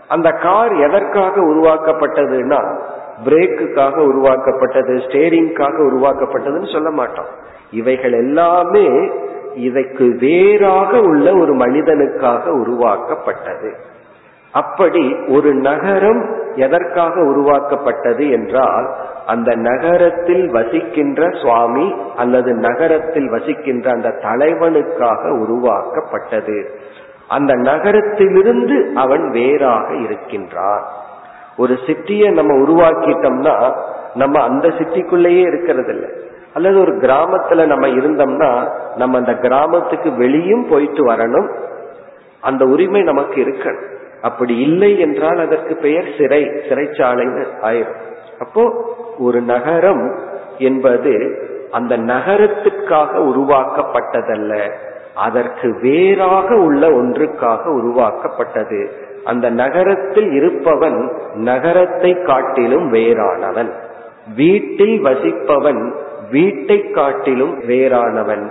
அந்த கார் எதற்காக உருவாக்கப்பட்டதுன்னா பிரேக்குக்காக உருவாக்கப்பட்டது ஸ்டேரிங்காக உருவாக்கப்பட்டதுன்னு சொல்ல மாட்டோம். இவைகள் எல்லாமே இதற்கு வேறாக உள்ள ஒரு மனிதனுக்காக உருவாக்கப்பட்டது. அப்படி ஒரு நகரம் எதற்காக உருவாக்கப்பட்டது என்றால் அந்த நகரத்தில் வசிக்கின்ற சுவாமி அல்லது நகரத்தில் வசிக்கின்ற அந்த தலைவனுக்காக உருவாக்கப்பட்டது. அந்த நகரத்திலிருந்து அவன் வேறாக இருக்கின்றான். ஒரு சிட்டியை நம்ம உருவாக்கிட்டோம்னா நம்ம அந்த சிட்டிக்குள்ளேயே இருக்கிறது இல்லை அல்லது ஒரு கிராமத்துல நம்ம இருந்தோம்னா நம்ம அந்த கிராமத்துக்கு வெளியும் போயிட்டு வரணும். அந்த உரிமை நமக்கு இருக்கணும். அப்படி இல்லை என்றால் அதற்கு பெயர் சிறை சிறைச்சாலைன்னு ஆயிரும். அப்போ ஒரு நகரம் என்பது அந்த நகரத்துக்காக உருவாக்கப்பட்டதல்ல. அதற்கு வேறாக உள்ள ஒன்றுக்காக உருவாக்கப்பட்டது. அந்த நகரத்தில் இருப்பவன் நகரத்தை காட்டிலும் வேறானவன். வீட்டில் வசிப்பவன் வீட்டை காட்டிலும் வேறானவன்.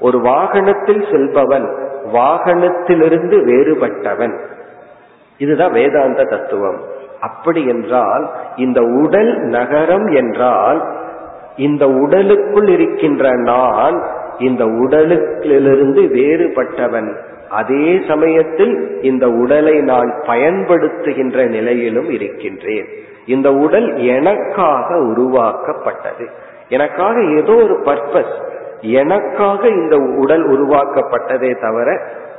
ஒரு வாகனத்தில் செல்பவன் வாகனத்திலிருந்து வேறுபட்டவன். இதுதான் வேதாந்த தத்துவம். அப்படி என்றால் இந்த உடல் நகரம் என்றால் இந்த உடலுக்குள் இருக்கின்ற நான் இந்த உடலுக்கிலிருந்து வேறுபட்டவன். அதே சமயத்தில் இந்த உடலை நான் பயன்படுத்துகின்ற நிலையிலும் இருக்கின்றேன். இந்த உடல் எனக்காக உருவாக்கப்பட்டது. எனக்காக ஏதோ ஒரு பர்பஸ். எனக்காக இந்த உடல் உருவாக்கப்பட்டதே தவிர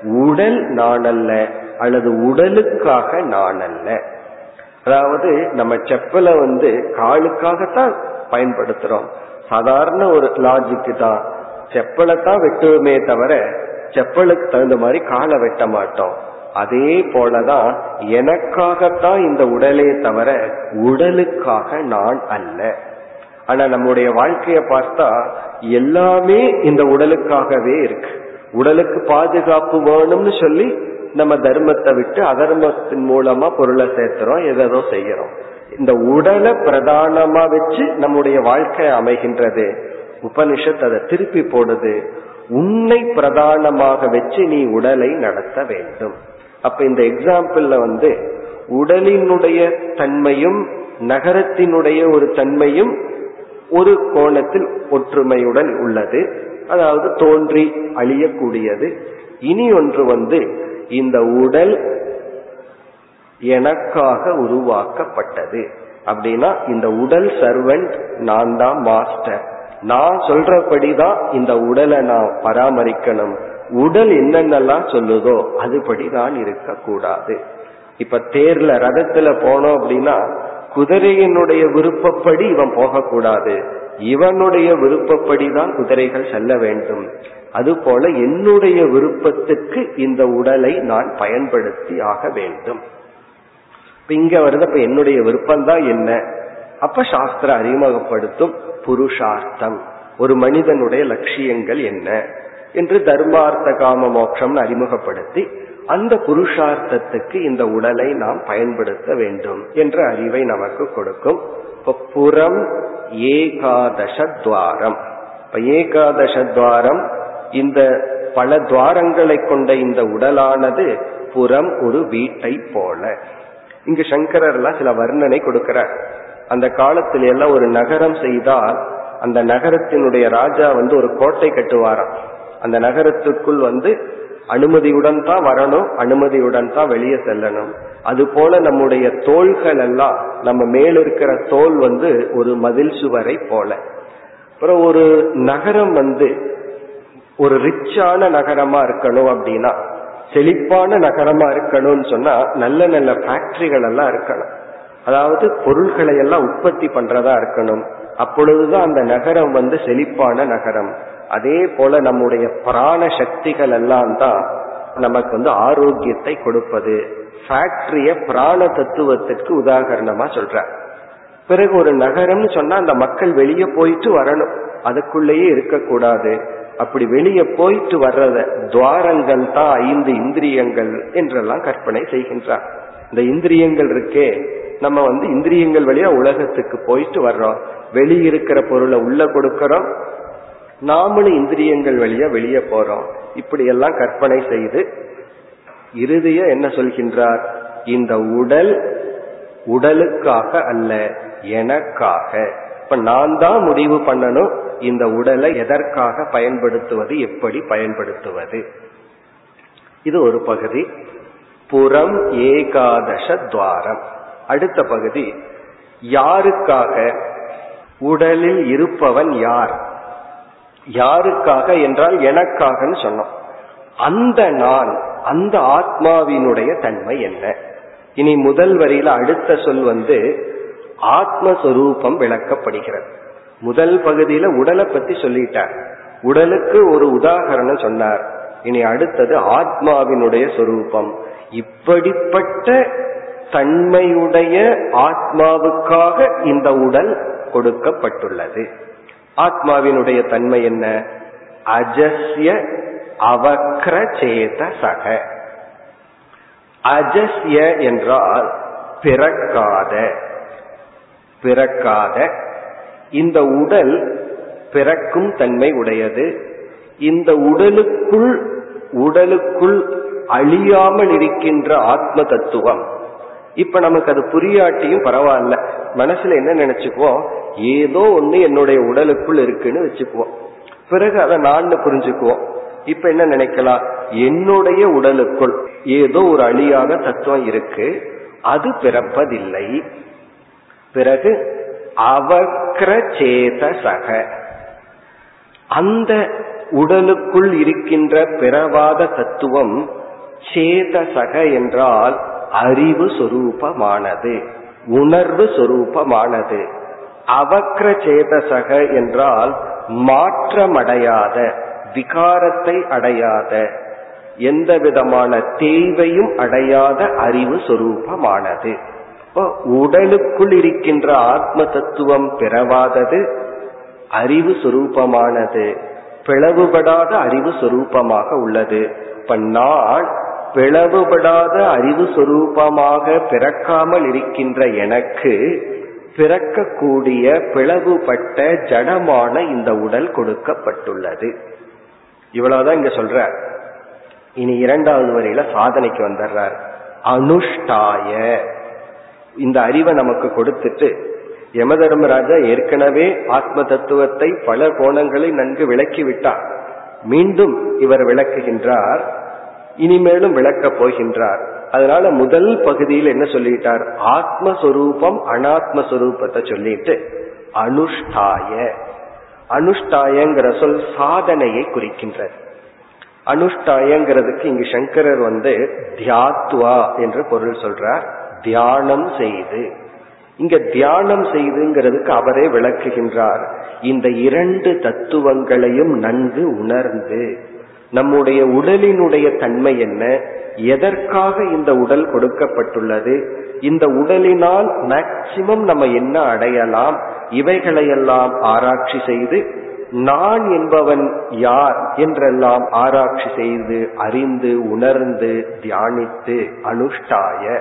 உடல் நான் அல்ல அல்லது உடலுக்காக நான் அல்ல அதாவது நம்ம செப்பலை வந்து காலுக்காகத்தான் பயன்படுத்துறோம். சாதாரண ஒரு லாஜிக்கு தான். செப்பலை தான் வெட்டுவோமே தவிர செப்பலுக்கு தகுந்த மாதிரி காலை வெட்ட மாட்டோம். அதே போலதான் எனக்காகத்தான் இந்த உடலே தவிர உடலுக்காக நான் அல்ல. ஆனா நம்முடைய வாழ்க்கைய பார்த்தா எல்லாமே இந்த உடலுக்காகவே இருக்கு. உடலுக்கு பாதுகாப்பு வேணும்னு சொல்லி நம்ம தர்மத்தை விட்டு அதர்மத்தின் மூலமா பொருளை சேர்த்துறோம் எதோ செய்யறோம். இந்த உடலை பிரதானமா வச்சு நம்முடைய வாழ்க்கை அமைகின்றது. உபனிஷத் அதை திருப்பி போடுது. உன்னை பிரதானமாக வச்சு நீ உடலை நடத்த வேண்டும். அப்ப இந்த எக்ஸாம்பிள்ல வந்து உடலினுடைய தன்மையும் நகரத்தினுடைய ஒரு தன்மையும் ஒரு கோணத்தில் ஒற்றுமையுடன் உள்ளது. அதாவது தோன்றி அழியக்கூடியது. இனி ஒன்று வந்து இந்த உடல் எனக்காக உருவாக்கப்பட்டது. அப்படின்னா இந்த உடல் சர்வெண்ட் நான் தான் மாஸ்டர் நான் சொல்றபடிதான் இந்த உடலை நான் பராமரிக்கணும். உடல் என்னென்னலாம் சொல்லுதோ அதுபடி நான் இருக்கக்கூடாது. இப்ப தேர்ல ரதத்துல போனோம் அப்படின்னா குதிரையினுடைய விருப்பப்படி இவன் போகக்கூடாது. இவனுடைய விருப்பப்படிதான் குதிரைகள் செல்ல வேண்டும். அதுபோல என்னுடைய விருப்பத்துக்கு இந்த உடலை நான் பயன்படுத்தி ஆக வேண்டும். இங்க வருது அப்ப என்னுடைய விருப்பம் தான் என்ன? அப்ப சாஸ்திர அறிமுகப்படுத்தும் புருஷார்த்தம். ஒரு மனிதனுடைய லட்சியங்கள் என்ன? என்று தர்மார்த்த காம மோட்சம் அறிமுகப்படுத்தி அந்த புருஷார்த்தத்துக்கு இந்த உடலை நாம் பயன்படுத்த வேண்டும் என்ற அறிவை நமக்கு கொடுக்கும். புறம் ஏகாதசத்வாரம். இப்ப ஏகாதசத்வாரம் இந்த பல துவாரங்களை கொண்ட இந்த உடலானது புறம் ஒரு வீட்டை போல. இங்கு சங்கரர்லாம் சில வர்ணனை கொடுக்கிறார். அந்த காலத்துல எல்லாம் ஒரு நகரம் செய்தால் அந்த நகரத்தினுடைய ராஜா வந்து ஒரு கோட்டை கட்டுவாராம். அந்த நகரத்துக்குள் வந்து அனுமதியுடன் தான் வரணும் அனுமதியுடன் தான் வெளியே செல்லணும். அது போல நம்முடைய தோள்கள் எல்லாம் நம்ம மேல இருக்கிற தோல் வந்து ஒரு மதில் சுவரை போல. அப்புறம் ஒரு நகரம் வந்து ஒரு ரிச்சான நகரமா இருக்கணும் அப்படின்னா செழிப்பான நகரமா இருக்கணும்னு சொன்னா நல்ல நல்ல ஃபேக்டரிகள் எல்லாம் இருக்கணும். அதாவது பொருள்களை எல்லாம் உற்பத்தி பண்றதா இருக்கணும். அப்பொழுதுதான் அந்த நகரம் வந்து செழிப்பான நகரம். அதே போல நம்முடைய பிராண சக்திகள் எல்லாம் தான் நமக்கு வந்து ஆரோக்கியத்தை கொடுப்பது. ஃபேக்டரிய பிராண தத்துவத்திற்கு உதாகரணமா சொல்ற பிறகு ஒரு நகரம்னு சொன்னா அந்த மக்கள் வெளியே போயிட்டு வரணும். அதுக்குள்ளேயே இருக்கக்கூடாது. அப்படி வெளியே போயிட்டு வர்றத துவாரங்கள் தான் ஐந்து இந்திரியங்கள் என்றெல்லாம் கற்பனை செய்கின்றார். இந்த இந்திரியங்கள் இருக்கே. நம்ம வந்து இந்திரியங்கள் வழியா உலகத்துக்கு போயிட்டு வர்றோம். வெளியிருக்கிற பொருளை உள்ள கொடுக்கறோம். நாமளும் இந்திரியங்கள் வழியா வெளியே போறோம். இப்படி எல்லாம் கற்பனை செய்து இறுதிய என்ன சொல்கின்றார்? இந்த உடல் உடலுக்காக அல்ல எனக்காக. இப்ப நான் தான் முடிவு பண்ணணும் இந்த உடலை எதற்காக பயன்படுத்துவது எப்படி பயன்படுத்துவது. இது ஒரு பகுதி. புறம் ஏகாதச துவாரம். அடுத்த பகுதி. யாருக்காக? உடலில் இருப்பவன் யார்? யாருக்காக என்றால் எனக்காகன்னு சொன்னோம். அந்த நான் அந்த ஆத்மாவினுடைய தன்மை என்ன? இனி முதல் வரியில அடுத்த சொல் வந்து ஆத்மஸ்வரூபம் விளக்கப்படுகிறது. முதல் பகுதியில உடலை பத்தி சொல்லிட்டார். உடலுக்கு ஒரு உதாகரணம் சொன்னார். இனி அடுத்தது ஆத்மாவினுடைய சொரூபம். இப்படிப்பட்ட தன்மையுடைய ஆத்மாவுக்காக இந்த உடல் கொடுக்கப்பட்டுள்ளது. ஆத்மாவினுடைய தன்மை என்ன? அஜஸ்ய அவக்ர சேத சக அஜஸ்ய என்றால் பிறக்காத. பிறக்காத. இந்த உடல் பிறக்கும் தன்மை உடையது. இந்த உடலுக்குள் உடலுக்குள் அழியாமல் இருக்கின்ற ஆத்ம தத்துவம். இப்ப நமக்கு அது புரியாட்டியும் பரவாயில்ல. மனசுல என்ன நினைச்சுக்குவோம் ஏதோ ஒண்ணு என்னுடைய உடலுக்குள் இருக்குன்னு வச்சுக்குவோம். பிறகு அதை நான் புரிஞ்சுக்குவோம். இப்ப என்ன நினைக்கலாம்? என்னுடைய உடலுக்குள் ஏதோ ஒரு அழியாத தத்துவம் இருக்கு. அது பிறப்பதில்லை. பிறகு அவக்ர சேதசக அந்த உடலுக்குள் இருக்கின்ற பிறவாத தத்துவம் சேதசக என்றால் அறிவு சொரூபமானது. உணர்வு சொரூபமானது. அவக்ர சேதசக என்றால் மாற்றமடையாத விகாரத்தை அடையாத எந்த விதமான தேவையும் அடையாத அறிவு சொரூபமானது. உடலுக்குள் இருக்கின்ற ஆத்ம தத்துவம் பிறவாதது அறிவு சுரூபமானது பிளவுபடாத அறிவு சுரூபமாக உள்ளது. இப்ப நான் பிளவுபடாத அறிவு சொரூபமாக பிறக்காமல் இருக்கின்ற எனக்கு பிறக்கக்கூடிய பிளவுபட்ட ஜடமான இந்த உடல் கொடுக்கப்பட்டுள்ளது. இவ்வளவுதான் இங்க சொல்ற. இனி இரண்டாவது வரையில சாதனைக்கு வந்துடுறார் அனுஷ்டாய. இந்த அறிவை நமக்கு கொடுத்துட்டு யம தர்மராஜா ஏற்கனவே ஆத்ம தத்துவத்தை பல கோணங்களை நன்கு விளக்கி விட்டார் மீண்டும் இவர் விளக்குகின்றார். இனிமேலும் விளக்கப் போகின்றார். அதனால முதல் பகுதியில் என்ன சொல்லிட்டார்? ஆத்மஸ்வரூபம் அனாத்மஸ்வரூபத்தை சொல்லிட்டு அனுஷ்டாய. அனுஷ்டாயங்கிற சொல் சாதனையை குறிக்கின்றது. அனுஷ்டாயங்கிறதுக்கு இங்கு சங்கரர் வந்து தியாத்வா என்று பொருள் சொல்றார். தியானம் செய்து. இங்க தியானம் செய்துங்கிறதுக்கு அவரே விளக்குகின்றார். இந்த இரண்டு தத்துவங்களையும் நன்கு உணர்ந்து நம்முடைய உடலினுடைய தன்மை என்ன? எதற்காக இந்த உடல் கொடுக்கப்பட்டுள்ளது? இந்த உடலினால் மேக்சிமம் நம்ம என்ன அடையலாம்? இவைகளையெல்லாம் ஆராய்ச்சி செய்து நான் என்பவன் யார் என்றெல்லாம் ஆராய்ச்சி செய்து அறிந்து உணர்ந்து தியானித்து அனுஷ்டாய.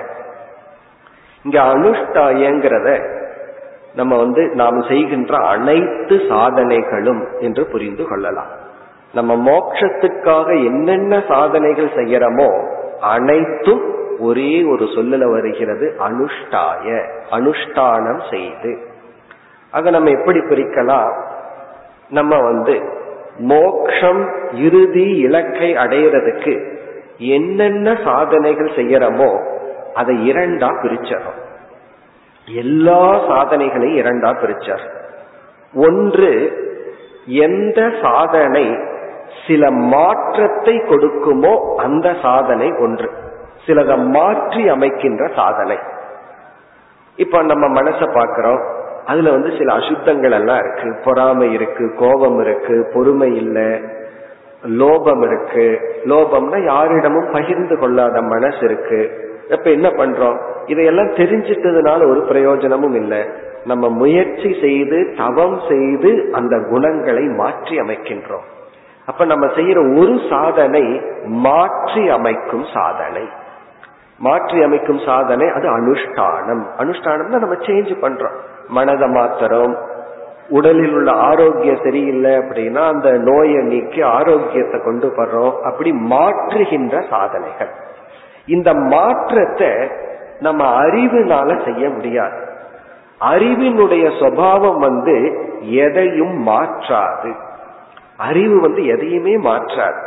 இங்க அனுஷ்டாயங்கிறத நம்ம வந்து நாம் செய்கின்ற அனைத்து சாதனைகளும் என்று புரிந்து கொள்ளலாம். நம்ம மோட்சத்துக்காக என்னென்ன சாதனைகள் செய்யறோமோ அனைத்தும் ஒரே ஒரு சொல்லுல வருகிறது அனுஷ்டாய அனுஷ்டானம் செய்து. அதை நம்ம எப்படி பிரிக்கலாம் நம்ம வந்து மோக்ஷம் இறுதி இலக்கை அடையிறதுக்கு என்னென்ன சாதனைகள் செய்யறோமோ அதை இரண்டா பிரிச்சறோம் எல்லா சாதனைகளையும் இரண்டா பிரிச்சார் ஒன்று எந்த சாதனை சில மாற்றத்தை கொடுக்குமோ அந்த சாதனை ஒன்று. சிலதை மாற்றி அமைக்கின்ற சாதனை. இப்ப நம்ம மனசை பார்க்கிறோம். அதுல வந்து சில அசுத்தங்கள் எல்லாம் இருக்கு. பொறாமை இருக்கு கோபம் இருக்கு பொறுமை இல்லை லோபம் இருக்கு. லோபம்னா யாரிடமும் பகிர்ந்து கொள்ளாத மனசு இருக்கு. இப்ப என்ன பண்றோம்? இதையெல்லாம் தெரிஞ்சிட்டதுனால ஒரு பிரயோஜனமும் இல்லை. நம்ம முயற்சி செய்து தவம் செய்து அந்த குணங்களை மாற்றி அமைக்கின்றோம். அப்ப நம்ம செய்யற ஒரு சாதனை மாற்றி அமைக்கும் சாதனை. மாற்றி அமைக்கும் சாதனை அது அனுஷ்டானம். அனுஷ்டானம்னா நம்ம சேஞ்ச் பண்றோம். மனதை மாத்திரம் உடலில் உள்ள ஆரோக்கியம் சரியில்லை அப்படின்னா அந்த நோயை நீக்கி ஆரோக்கியத்தை கொண்டு வர்றோம். அப்படி மாற்றுகின்ற சாதனைகள். இந்த மாற்றத்தை நம்ம அறிவுனால செய்ய முடியாது. அறிவினுடைய சுவாவம் வந்து எதையும் மாற்றாது. அறிவு வந்து எதையுமே மாற்றாது.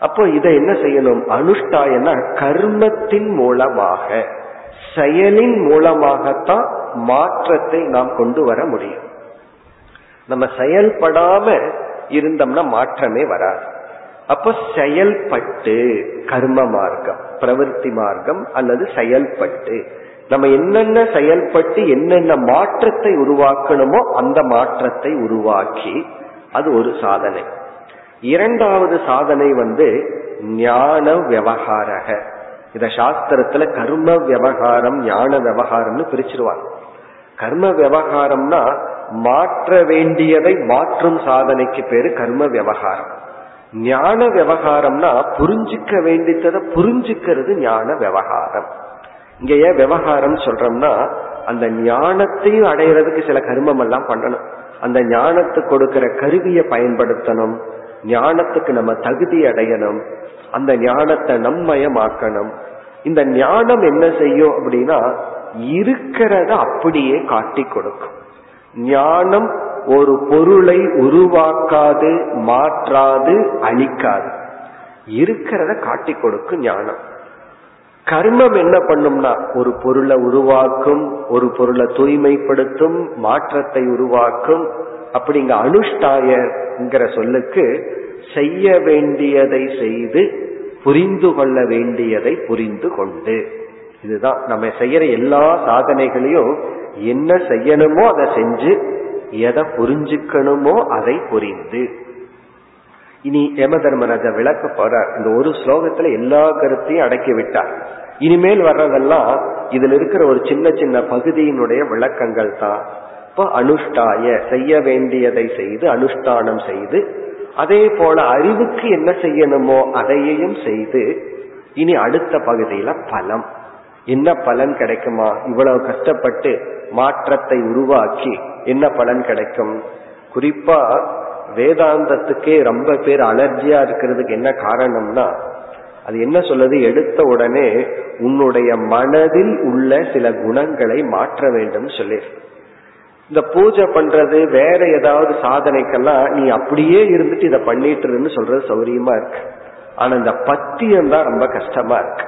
அப்போ இதை என்ன செய்யணும்? அனுஷ்டாயனா கர்மத்தின் மூலமாக செயலின் மூலமாகத்தான் மாற்றத்தை நாம் கொண்டு வர முடியும். நம்ம செயல்படாம இருந்தோம்னா மாற்றமே வராது. அப்ப செயல்பட்டு கர்ம மார்க்கம் பிரவருத்தி மார்க்கம் அல்லது செயல்பட்டு நம்ம என்னென்ன செயல்பட்டு என்னென்ன மாற்றத்தை உருவாக்கணுமோ அந்த மாற்றத்தை உருவாக்கி அது ஒரு சாதனை. இரண்டாவது சாதனை வந்து ஞான விவகாரக. இத சாஸ்திரத்துல கர்ம விவகாரம் ஞான விவகாரம்னு பிரிச்சிருவாங்க. கர்ம விவகாரம்னா மாற்ற வேண்டியதை மாற்றும் சாதனைக்கு பேரு கர்ம விவகாரம். ஞான விவகாரம்னா புரிஞ்சிக்க வேண்டியதை புரிஞ்சுக்கிறது ஞான விவகாரம். இங்க ஏன் விவகாரம் சொல்றோம்னா அந்த ஞானத்தையும் அடையிறதுக்கு சில கர்மம் எல்லாம் பண்ணணும். அந்த ஞானத்துக்கு கொடுக்கிற கருவியை பயன்படுத்தணும். ஞானத்துக்கு நம்ம தகுதி அடையணும். அந்த ஞானத்தை நம்மயமாக்கணும். இந்த ஞானம் என்ன செய்யும் அப்படின்னா இருக்கிறத அப்படியே காட்டி கொடுக்கும். ஞானம் ஒரு பொருளை உருவாக்காது மாற்றாது அழிக்காது. இருக்கிறத காட்டி கொடுக்கும் ஞானம். கர்மம் என்ன பண்ணும்னா ஒரு பொருளை உருவாக்கும் ஒரு பொருளை தூய்மைப்படுத்தும் மாற்றத்தை உருவாக்கும். அப்படிங்க அனுஷ்டாயங்கிற சொல்லுக்கு செய்ய வேண்டியதை செய்து புரிந்து கொள்ள வேண்டியதை புரிந்து கொண்டு. இதுதான் நம்ம செய்யற எல்லா சாதனைகளையும் என்ன செய்யணுமோ அதை செஞ்சு எதை புரிஞ்சுக்கணுமோ அதை புரிந்து. இனி யம தர்மராஜா விளக்க போறார். இந்த ஒரு ஸ்லோகத்துல எல்லா கருத்தையும் அடக்கி விட்டார். இனிமேல் வர்றதெல்லாம் இதுல இருக்கிற ஒரு சின்ன சின்ன பகுதியினுடைய விளக்கங்கள் தான். இப்போ அனுஷ்டாய செய்ய வேண்டியதை செய்து அனுஷ்டானம் செய்து அதே போல அறிவுக்கு என்ன செய்யணுமோ அதையையும் செய்து இனி அடுத்த பகுதியில பலம். என்ன பலன் கிடைக்குமா? இவ்வளவு கஷ்டப்பட்டு மாற்றத்தை உருவாக்கி என்ன பலன் கிடைக்கும்? குறிப்பா வேதாந்தத்துக்கே ரொம்ப பேர் அலர்ஜியா இருக்கிறதுக்கு என்ன காரணம்னா அது என்ன சொல்லுது? எடுத்த உடனே உன்னுடைய மனதில் உள்ள சில குணங்களை மாற்ற வேண்டும் சொல்லி. இந்த பூஜை பண்றது வேற ஏதாவது சாதனைக்கெல்லாம் நீ அப்படியே இருந்துட்டு இதை பண்ணிட்டு சொல்றது சௌரியமா இருக்கு. ஆனா இந்த பத்தியம் தான் ரொம்ப கஷ்டமா இருக்கு.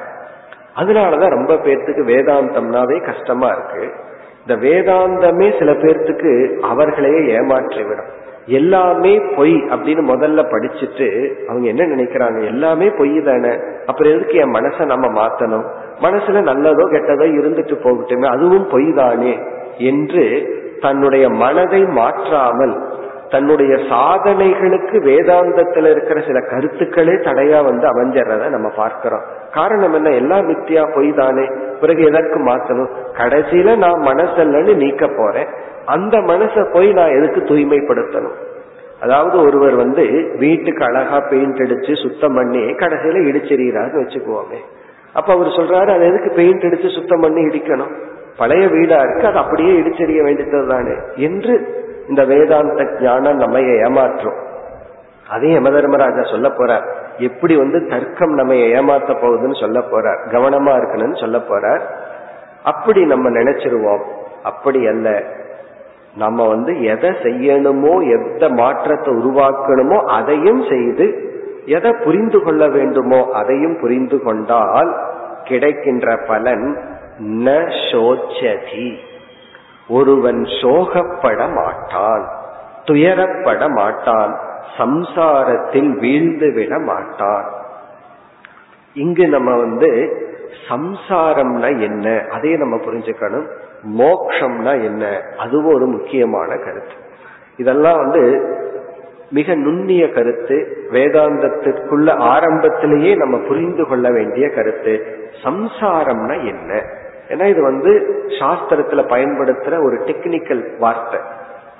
அதனாலதான் ரொம்ப பேர்த்துக்கு வேதாந்தம்னாவே கஷ்டமா இருக்கு. இந்த வேதாந்தமே சில பேர்த்துக்கு அவர்களையே ஏமாற்றிவிடும். எல்லாமே பொய் அப்படின்னு முதல்ல படிச்சுட்டு அவங்க என்ன நினைக்கிறாங்க? எல்லாமே பொய் தானே. அப்புறம் எதுக்கு என் மனசை நம்ம மாத்தணும்? மனசுல நல்லதோ கெட்டதோ இருந்துட்டு போகட்டுமே அதுவும் பொய் தானே என்று தன்னுடைய மனதை மாற்றாமல் தன்னுடைய சாதனைகளுக்கு வேதாந்தத்தில் இருக்கிற சில கருத்துக்களே தடையா வந்து அமைஞ்சிடறத நம்ம பார்க்கிறோம். காரணம் என்ன? எல்லாம் மித்தியா பொய் தானே. பிறகு எதற்கு மாத்தணும்? கடைசியில நான் மனசல்லன்னு நீக்க போறேன். அந்த மனசை போய் நான் எதுக்கு தூய்மைப்படுத்தணும்? அதாவது ஒருவர் வந்து வீட்டுக்கு அழகா பெயிண்ட் அடிச்சு சுத்தம் பண்ணி கடைசியில இடிச்சிருக்கிறாருன்னு வச்சுக்குவோமே. அப்ப அவர் சொல்றாரு அது எதுக்கு பெயிண்ட் அடிச்சு சுத்தம் பண்ணி இடிக்கணும்? பழைய வீடா இருக்கு அது அப்படியே இடிச்செறிய வேண்டியது தானே என்று இந்த வேதாந்த ஞானம் நம்ம ஏமாற்றும். அதே யம தர்மராஜா சொல்ல போறார். எப்படி வந்து தர்க்கம் நம்ம ஏமாத்த போகுதுன்னு சொல்ல போறார். கவனமா இருக்கணும்னு சொல்ல போறார். அப்படி நம்ம நினைச்சிருவோம். அப்படி அல்ல. நம்ம வந்து எதை செய்யணுமோ எந்த மாற்றத்தை உருவாக்கணுமோ அதையும் செய்து எதை புரிந்து கொள்ள வேண்டுமோ அதையும் புரிந்து கொண்டால் கிடைக்கின்ற பலன் ந சோச்சதி. ஒருவன் சோகப்பட மாட்டான் துயரப்பட மாட்டான் சம்சாரத்தில் வீழ்ந்து விட மாட்டான். இங்கு நம்ம வந்து சம்சாரம்னா என்ன? அதையும் நம்ம புரிஞ்சுக்கணும். மோக்ஷம்னா என்ன? அதுவும் ஒரு முக்கியமான கருத்து. இதெல்லாம் வந்து மிக நுண்ணிய கருத்து. வேதாந்தத்திற்குள்ள ஆரம்பத்திலேயே நம்ம புரிந்து கொள்ள வேண்டிய கருத்து. சம்சாரம்னா என்ன? ஏன்னா இது வந்து சாஸ்திரத்துல பயன்படுத்துற ஒரு டெக்னிக்கல் வார்த்தை.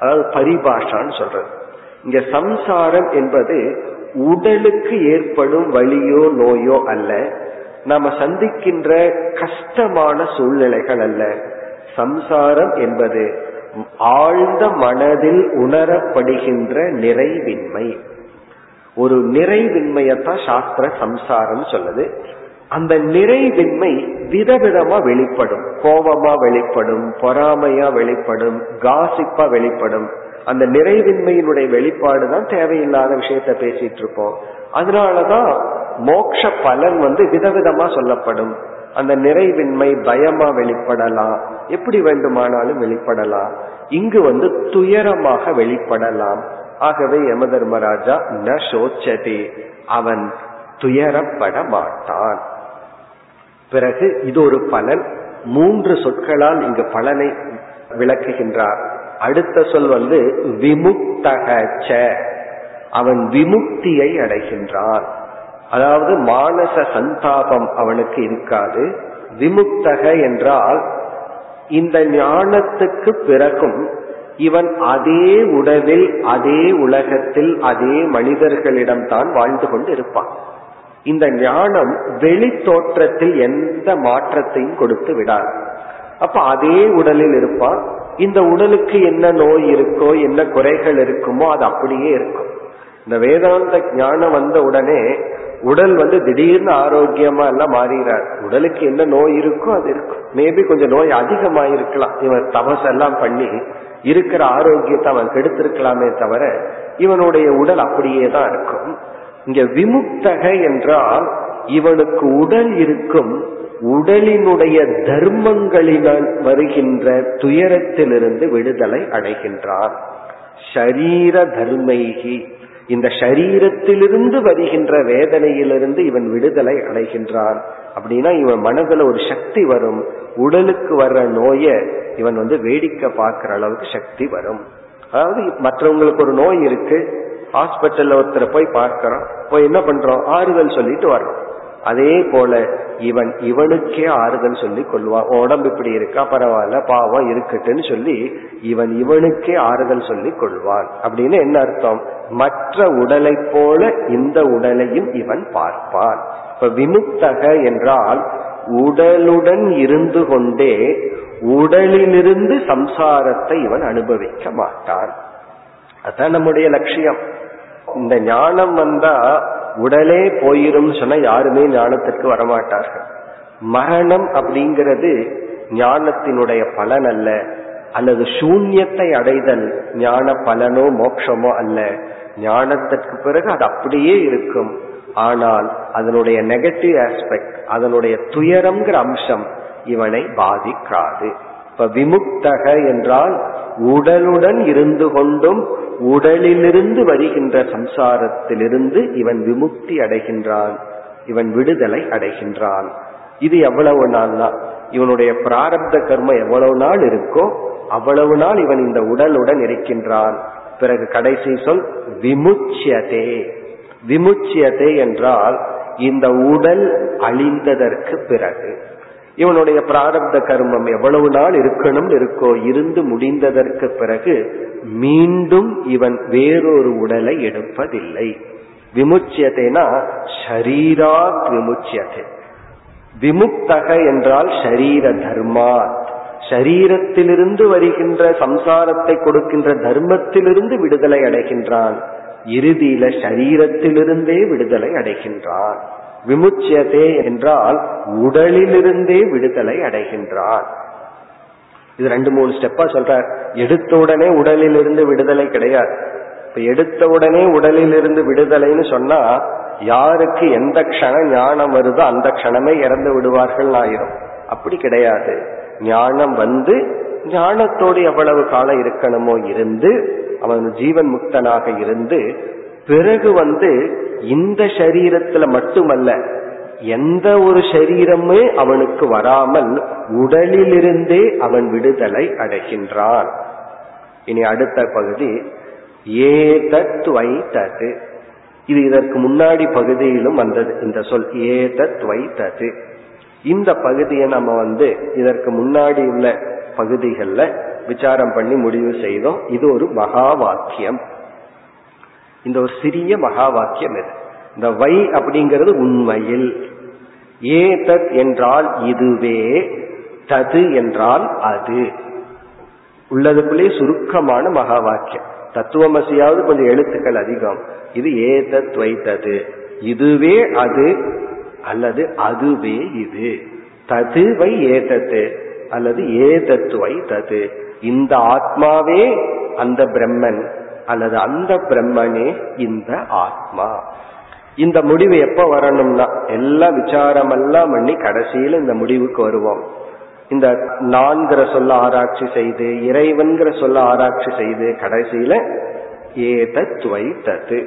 அதாவது பரிபாஷான்னு சொல்றது. இங்க சம்சாரம் என்பது உடலுக்கு ஏற்படும் வலியோ நோயோ அல்ல. நாம சந்திக்கின்ற கஷ்டமான சூழ்நிலைகள் அல்ல. சம்சாரம் என்பது ஆழ்ந்த மனதில் உணரப்படுகின்ற நிறைவின்மை. ஒரு நிறைவின்மையத்தான் சாஸ்திர சம்சாரம் சொல்லுது. அந்த நிறைவின்மை விதவிதமா வெளிப்படும். கோபமா வெளிப்படும் பொறாமையா வெளிப்படும் காசிப்பா வெளிப்படும். அந்த நிறைவின்மையினுடைய வெளிப்பாடு தான் தேவையில்லாத விஷயத்த பேசிட்டு இருப்போம். அதனாலதான் மோக்ஷ பலன் வந்து விதவிதமா சொல்லப்படும். அந்த நிறைவின்மை பயமா வெளிப்படலாம். எப்படி வேண்டுமானாலும் வெளிப்படலாம். இங்கு வந்து துயரமாக வெளிப்படலாம். ஆகவே யம தர்மராஜா ந சோச்சதே. அவன் துயரப்பட மாட்டான். பிறகு இது ஒரு பலன். மூன்று சொற்களால் இங்கு பலனை விளக்குகின்றார். அடுத்த சொல் வந்து விமுக்தக அவன் விமுக்தியை அடைகின்றான். அதாவது மானச சந்தாபம் அவனுக்கு இருக்காது. விமுக்தக என்றால் இந்த ஞானத்துக்கு பிறகும் இவன் அதே உடலில் அதே உலகத்தில் அதே மனிதர்களிடம் தான் வாழ்ந்து கொண்டு இருப்பான் இந்த ஞானம் வெளி தோற்றத்தில் எந்த மாற்றத்தையும் கொடுத்து விடாது. அப்ப அதே உடலில் இருப்பான். இந்த உடலுக்கு என்ன நோய் இருக்கோ என்ன குறைகள் இருக்குமோ அது அப்படியே இருக்கும். இந்த வேதாந்த ஞானம் வந்த உடனே உடல் வந்து திடீர்னு ஆரோக்கியமா எல்லாம் மாறுகிறார் உடலுக்கு என்ன நோய் இருக்கோ அது இருக்கும். மேபி கொஞ்சம் நோய் அதிகமா இருக்கலாம் இவன் தபஸ் எல்லாம் பண்ணி இருக்கிற ஆரோக்கியத்தை அவன் கெடுத்திருக்கலாமே தவிர இவனுடைய உடல் அப்படியே தான் இருக்கும். இங்க விமுக்தக என்றால் இவனுக்கு உடல் இருக்கும் உடலினுடைய தர்மங்களினால் வருகின்ற துயரத்திலிருந்து விடுதலை அடைகின்றான். ஷரீர தர்மைகி இந்த சரீரத்திலிருந்து வருகின்ற வேதனையிலிருந்து இவன் விடுதலை அடைகின்றான். அப்படின்னா இவன் மனதுல ஒரு சக்தி வரும். உடலுக்கு வர்ற நோய இவன் வந்து வேடிக்கை பார்க்கிற அளவுக்கு சக்தி வரும். அதாவது மற்றவங்களுக்கு ஒரு நோய் இருக்கு. ஹாஸ்பிட்டல்ல ஒருத்தரை போய் பார்க்கிறோம். போய் என்ன பண்றோம்? ஆறுதல் சொல்லிட்டு வர்றோம். அதே போல இவன் இவனுக்கே ஆறுதல் சொல்லி கொள்வான். உடம்பு இப்படி இருக்கா? பரவாயில்ல பாவம் இருக்கட்டுன்னு சொல்லி இவன் இவனுக்கே ஆறுதல் சொல்லி கொள்வான். அப்படின்னு என்ன அர்த்தம்? மற்ற உடலை போல இந்த உடலையும் இவன் பார்ப்பான். இப்ப விமுக்தக என்றால் உடலுடன் இருந்து கொண்டே உடலிலிருந்து சம்சாரத்தை இவன் அனுபவிக்க மாட்டான். அதான் நம்முடைய லட்சியம். இந்த ஞானம் வந்தா உடலே போயிரும் சொன்னா யாருமே ஞானத்திற்கு வரமாட்டார்கள். மரணம் அப்படிங்கிறது ஞானத்தினுடைய பலன் அல்ல அல்லது சூன்யத்தை அடைதல் ஞான பலனோ மோட்சமோ அல்ல. ஞானத்திற்கு பிறகு அது அப்படியே இருக்கும். ஆனால் அதனுடைய நெகட்டிவ் ஆஸ்பெக்ட் அதனுடைய துயரம்ங்கிற அம்சம் இவனை பாதிக்காது. இப்ப விமுக்தக என்றால் உடலுடன் இருந்து கொண்டும் உடலிலிருந்து வருகின்ற சம்சாரத்திலிருந்து இவன் விமுக்தி அடைகின்றான். இவன் விடுதலை அடைகின்றான். இது எவ்வளவு நாள்னா இவனுடைய பிராரப்த கர்மம் எவ்வளவு நாள் இருக்கோ அவ்வளவு நாள் இவன் இந்த உடலுடன் இருக்கின்றான். பிறகு கடைசி சொல் விமுச்சியதே. விமுச்சியதே என்றால் இந்த உடல் அழிந்ததற்கு பிறகு. இவனுடைய பிராரப்த கர்மம் எவ்வளவு நாள் இருக்கணும் இருக்கோ இருந்து முடிந்ததற்கு பிறகு மீண்டும் இவன் வேறொரு உடலை எடுப்பதில்லை. விமுச்சியத்தைனா ஷரீராத் விமுச்சியத்தை விமுக்தக என்றால் ஷரீர தர்மாத். ஷரீரத்திலிருந்து வருகின்ற சம்சாரத்தை கொடுக்கின்ற தர்மத்திலிருந்து விடுதலை அடைகின்றான். இறுதியில சரீரத்திலிருந்தே விடுதலை அடைகின்றான். விமுச்சியதே என்றால் உடலிலிருந்தே விடுதலை அடைகின்றான் இது ரெண்டு மூணு ஸ்டெப்பா சொல்றார். எடுத்த உடனே உடலிலிருந்து விடுதலை கிடையாது. இப்ப எடுத்த உடனே உடலிலிருந்து விடுதலைன்னு சொன்னா யாருக்கு எந்த க்ஷணம் ஞானம் வருதோ அந்த க்ஷணமே இறந்து விடுவார்கள் ஆயிரும். அப்படி கிடையாது. ஞானம் வந்து ஞானத்தோடு எவ்வளவு காலம் இருக்கணுமோ இருந்து அவன் ஜீவன் முக்தனாக இருந்து பிறகு வந்து இந்த சரீரத்துல மட்டுமல்ல எந்த ஒரு சரீரமே அவனுக்கு வராமல் உடலிலிருந்தே அவன் விடுதலை அடைகின்றான். இனி அடுத்த பகுதி ஏதத் வைத்தது இது இதற்கு முன்னாடி பகுதியிலும் வந்தது இந்த சொல் ஏதத் வைத்தது இந்த பகுதியை நம்ம வந்து இதற்கு முன்னாடி உள்ள பகுதிகளில் விசாரம் பண்ணி முடிவு செய்தோம். இது ஒரு மகா வாக்கியம். இந்த ஒரு சிறிய மகா வாக்கியம் இது. இந்த வை அப்படிங்கிறது உண்மையில். ஏதத் என்றால் இதுவே தது என்றால் அது. உள்ளதுக்குள்ளே சுருக்கமான மகா வாக்கியம் தத்துவமசியாவது கொஞ்சம் எழுத்துக்கள் அதிகம். இது ஏதத் வைத்தது இதுவே அது அல்லது அதுவே இது. தது வை ஏதத்து அல்லது ஏதத்து வை தது. இந்த ஆத்மாவே அந்த பிரம்மன். அல்லது அந்த பிரம்மனே இந்த ஆத்மா. இந்த முடிவு எப்ப வரணும்னா எல்லா விசாரம் எல்லாம் பண்ணி கடைசியில இந்த முடிவுக்கு வருவோம். இந்த நான்கிற சொல்ல ஆராய்ச்சி செய்து இறைவன்கிற சொல்ல ஆராய்ச்சி செய்து கடைசியில ஏதத்வை தத்து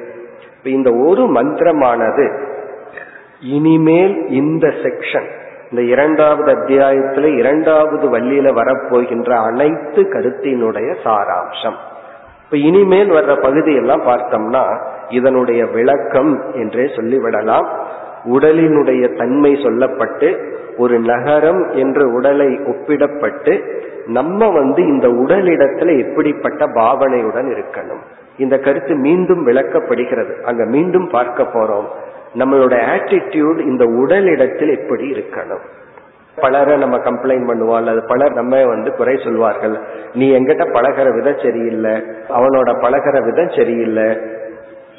இந்த ஒரு மந்திரமானது இனிமேல் இந்த செக்ஷன் இந்த இரண்டாவது அத்தியாயத்துல இரண்டாவது வள்ளியில வரப்போகின்ற அனைத்து கருத்தினுடைய சாராம்சம். இப்ப இனிமேல் வர்ற பகுதியெல்லாம் பார்த்தோம்னா இதனுடைய விளக்கம் என்றே சொல்லிவிடலாம். உடலினுடைய தன்மை சொல்லப்பட்டு ஒரு நகரம் என்று உடலை ஒப்பிடப்பட்டு நம்ம வந்து இந்த உடலிடத்துல எப்படிப்பட்ட பாவனையுடன் இருக்கணும். இந்த கருத்து மீண்டும் விளக்கப்படுகிறது. அங்க மீண்டும் பார்க்க போறோம். நம்மளோட ஆட்டிடியூட் இந்த உடலிடத்தில் எப்படி இருக்கணும்? பலரை நம்ம கம்ப்ளைண்ட் பண்ணுவோம் அல்லது பலர் நம்ம வந்து குறை சொல்வார்கள். நீ எங்கிட்ட பழகிற விதம் சரியில்லை அவனோட பழகிற விதம் சரியில்லை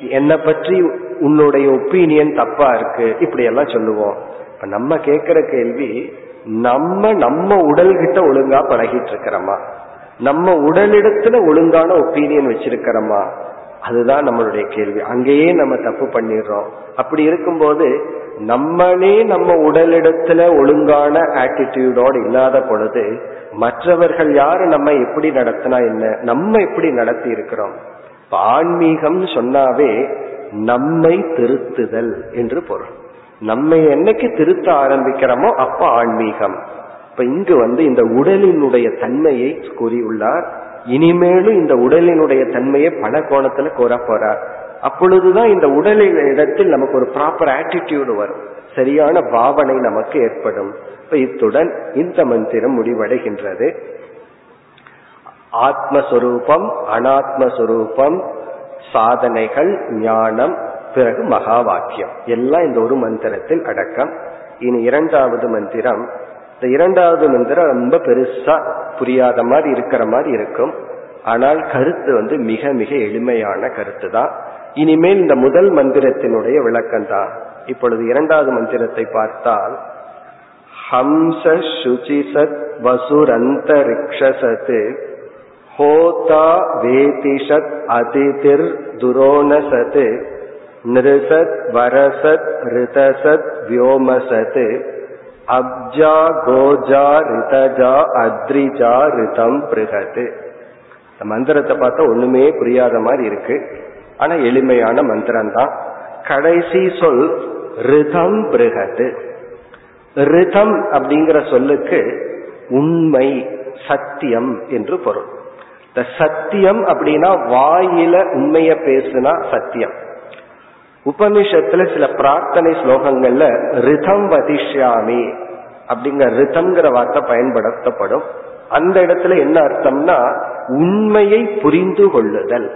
என்னை பற்றி உன்னுடைய ஒப்பீனியன் தப்பா இருக்கு இப்படி எல்லாம் சொல்லுவோம். இப்ப நம்ம கேட்கிற கேள்வி நம்ம நம்ம உடல்கிட்ட ஒழுங்கா பழகிட்டு இருக்கிறோமா? நம்ம உடலிடத்துல ஒழுங்கான ஒப்பீனியன் வச்சிருக்கிறோமா? அதுதான் நம்மளுடைய கேள்வி. அங்கேயே நம்ம தப்பு பண்ணிடுறோம். அப்படி இருக்கும்போது நம்மளே நம்ம உடலிடத்துல ஒழுங்கான ஆட்டிடியூடோடு இல்லாத பொழுது மற்றவர்கள் யாரு நம்ம எப்படி நடத்தினா என்ன? நம்ம எப்படி நடத்தி இருக்கிறோம்? ஆன்மீகம் சொன்னாவே நம்மை திருத்துதல் என்று பொருள். நம்ம என்னைக்கு திருத்த ஆரம்பிக்கிறோமோ அப்ப ஆன்மீகம். இப்ப இங்கு வந்து இந்த உடலினுடைய தன்மையை கூறியுள்ளார் இனிமேலும் இந்த உடலினுடைய தன்மையை பல கோணத்துல கூற போறார். அப்பொழுதுதான் இந்த உடலின் இடத்தில் நமக்கு ஒரு ப்ராப்பர் ஆட்டிடியூடு வரும். சரியான பாவனை நமக்கு ஏற்படும். இப்ப இத்துடன் இந்த மந்திரம் முடிவடைகின்றது. ஆத்மஸ்வரூபம் அனாத்மஸ்வரூபம் சாதனைகள் ஞானம் பிறகு மகா வாக்கியம் எல்லாம் இந்த ஒரு மந்திரத்தில் அடக்கம். இனி இரண்டாவது மந்திரம். இந்த இரண்டாவது மந்திரம் ரொம்ப பெருசா புரியாத மாதிரி இருக்கிற மாதிரி இருக்கும். ஆனால் கருத்து வந்து மிக மிக எளிமையான கருத்து தான் இனிமேல் இந்த முதல் மந்திரத்தினுடைய விளக்கம் தான் இப்பொழுது இரண்டாவது மந்திரத்தை பார்த்தால் ஹம்ச சுச்சிசத் வசுரந்தரிக்ஷசத் ஹோதா வேதிஷத் அதிதிர் துரோணசத்து நிருசத் வரசத் ரிதசத் வியோமசத்து அப்ஜா கோஜா ரிதஜா அத்ரிஜா ரிதம் பிருகது இந்த மந்திரத்தை பார்த்தா ஒண்ணுமே புரியாத மாதிரி இருக்கு. ஆனா எளிமையான மந்திரம் தான் கடைசி சொல் ரிதம் பிருகது ரிதம் அப்படிங்கிற சொல்லுக்கு உண்மை சத்தியம் என்று பொருள். இந்த சத்தியம் அப்படின்னா வாயில உண்மைய பேசுனா சத்தியம். உபனிஷத்துல சில பிரார்த்தனை ஸ்லோகங்கள்ல ரிதம் வதிஷ்யாமி அப்படிங்கிற ரிதம்ங்கிற வார்த்தை பயன்படுத்தப்படும். அந்த இடத்துல என்ன அர்த்தம்னா உண்மையை புரிந்து கொள்ளுதல்.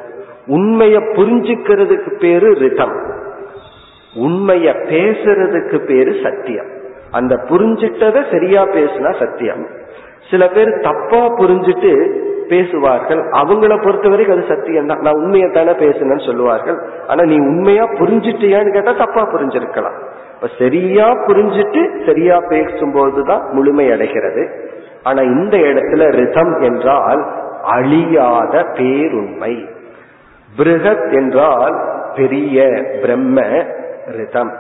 உண்மைய புரிஞ்சுக்கிறதுக்கு பேரு ரிதம். உண்மைய பேசுறதுக்கு பேரு சத்தியம். அந்த புரிஞ்சிட்டத சரியா பேசுனா சத்தியம். சில பேர் தப்பா புரிஞ்சிட்டு பேசுவார்கள். அவங்கள பொறுத்த வரைக்கும் அது சத்தியம் தான் நான் உண்மையை தானே பேசுனேன்னு சொல்லுவார்கள். ஆனா நீ உண்மையா புரிஞ்சிட்டியான்னு கேட்டா தப்பா புரிஞ்சிருக்கலாம். இப்ப சரியா புரிஞ்சிட்டு சரியா பேசும்போதுதான் முழுமை அடைகிறது. ஆனா இந்த இடத்துல ரிதம் என்றால் அழியாத பேருண்மை. பிருகத் என்றால் பெரிய பிரம்ம ரிதம்.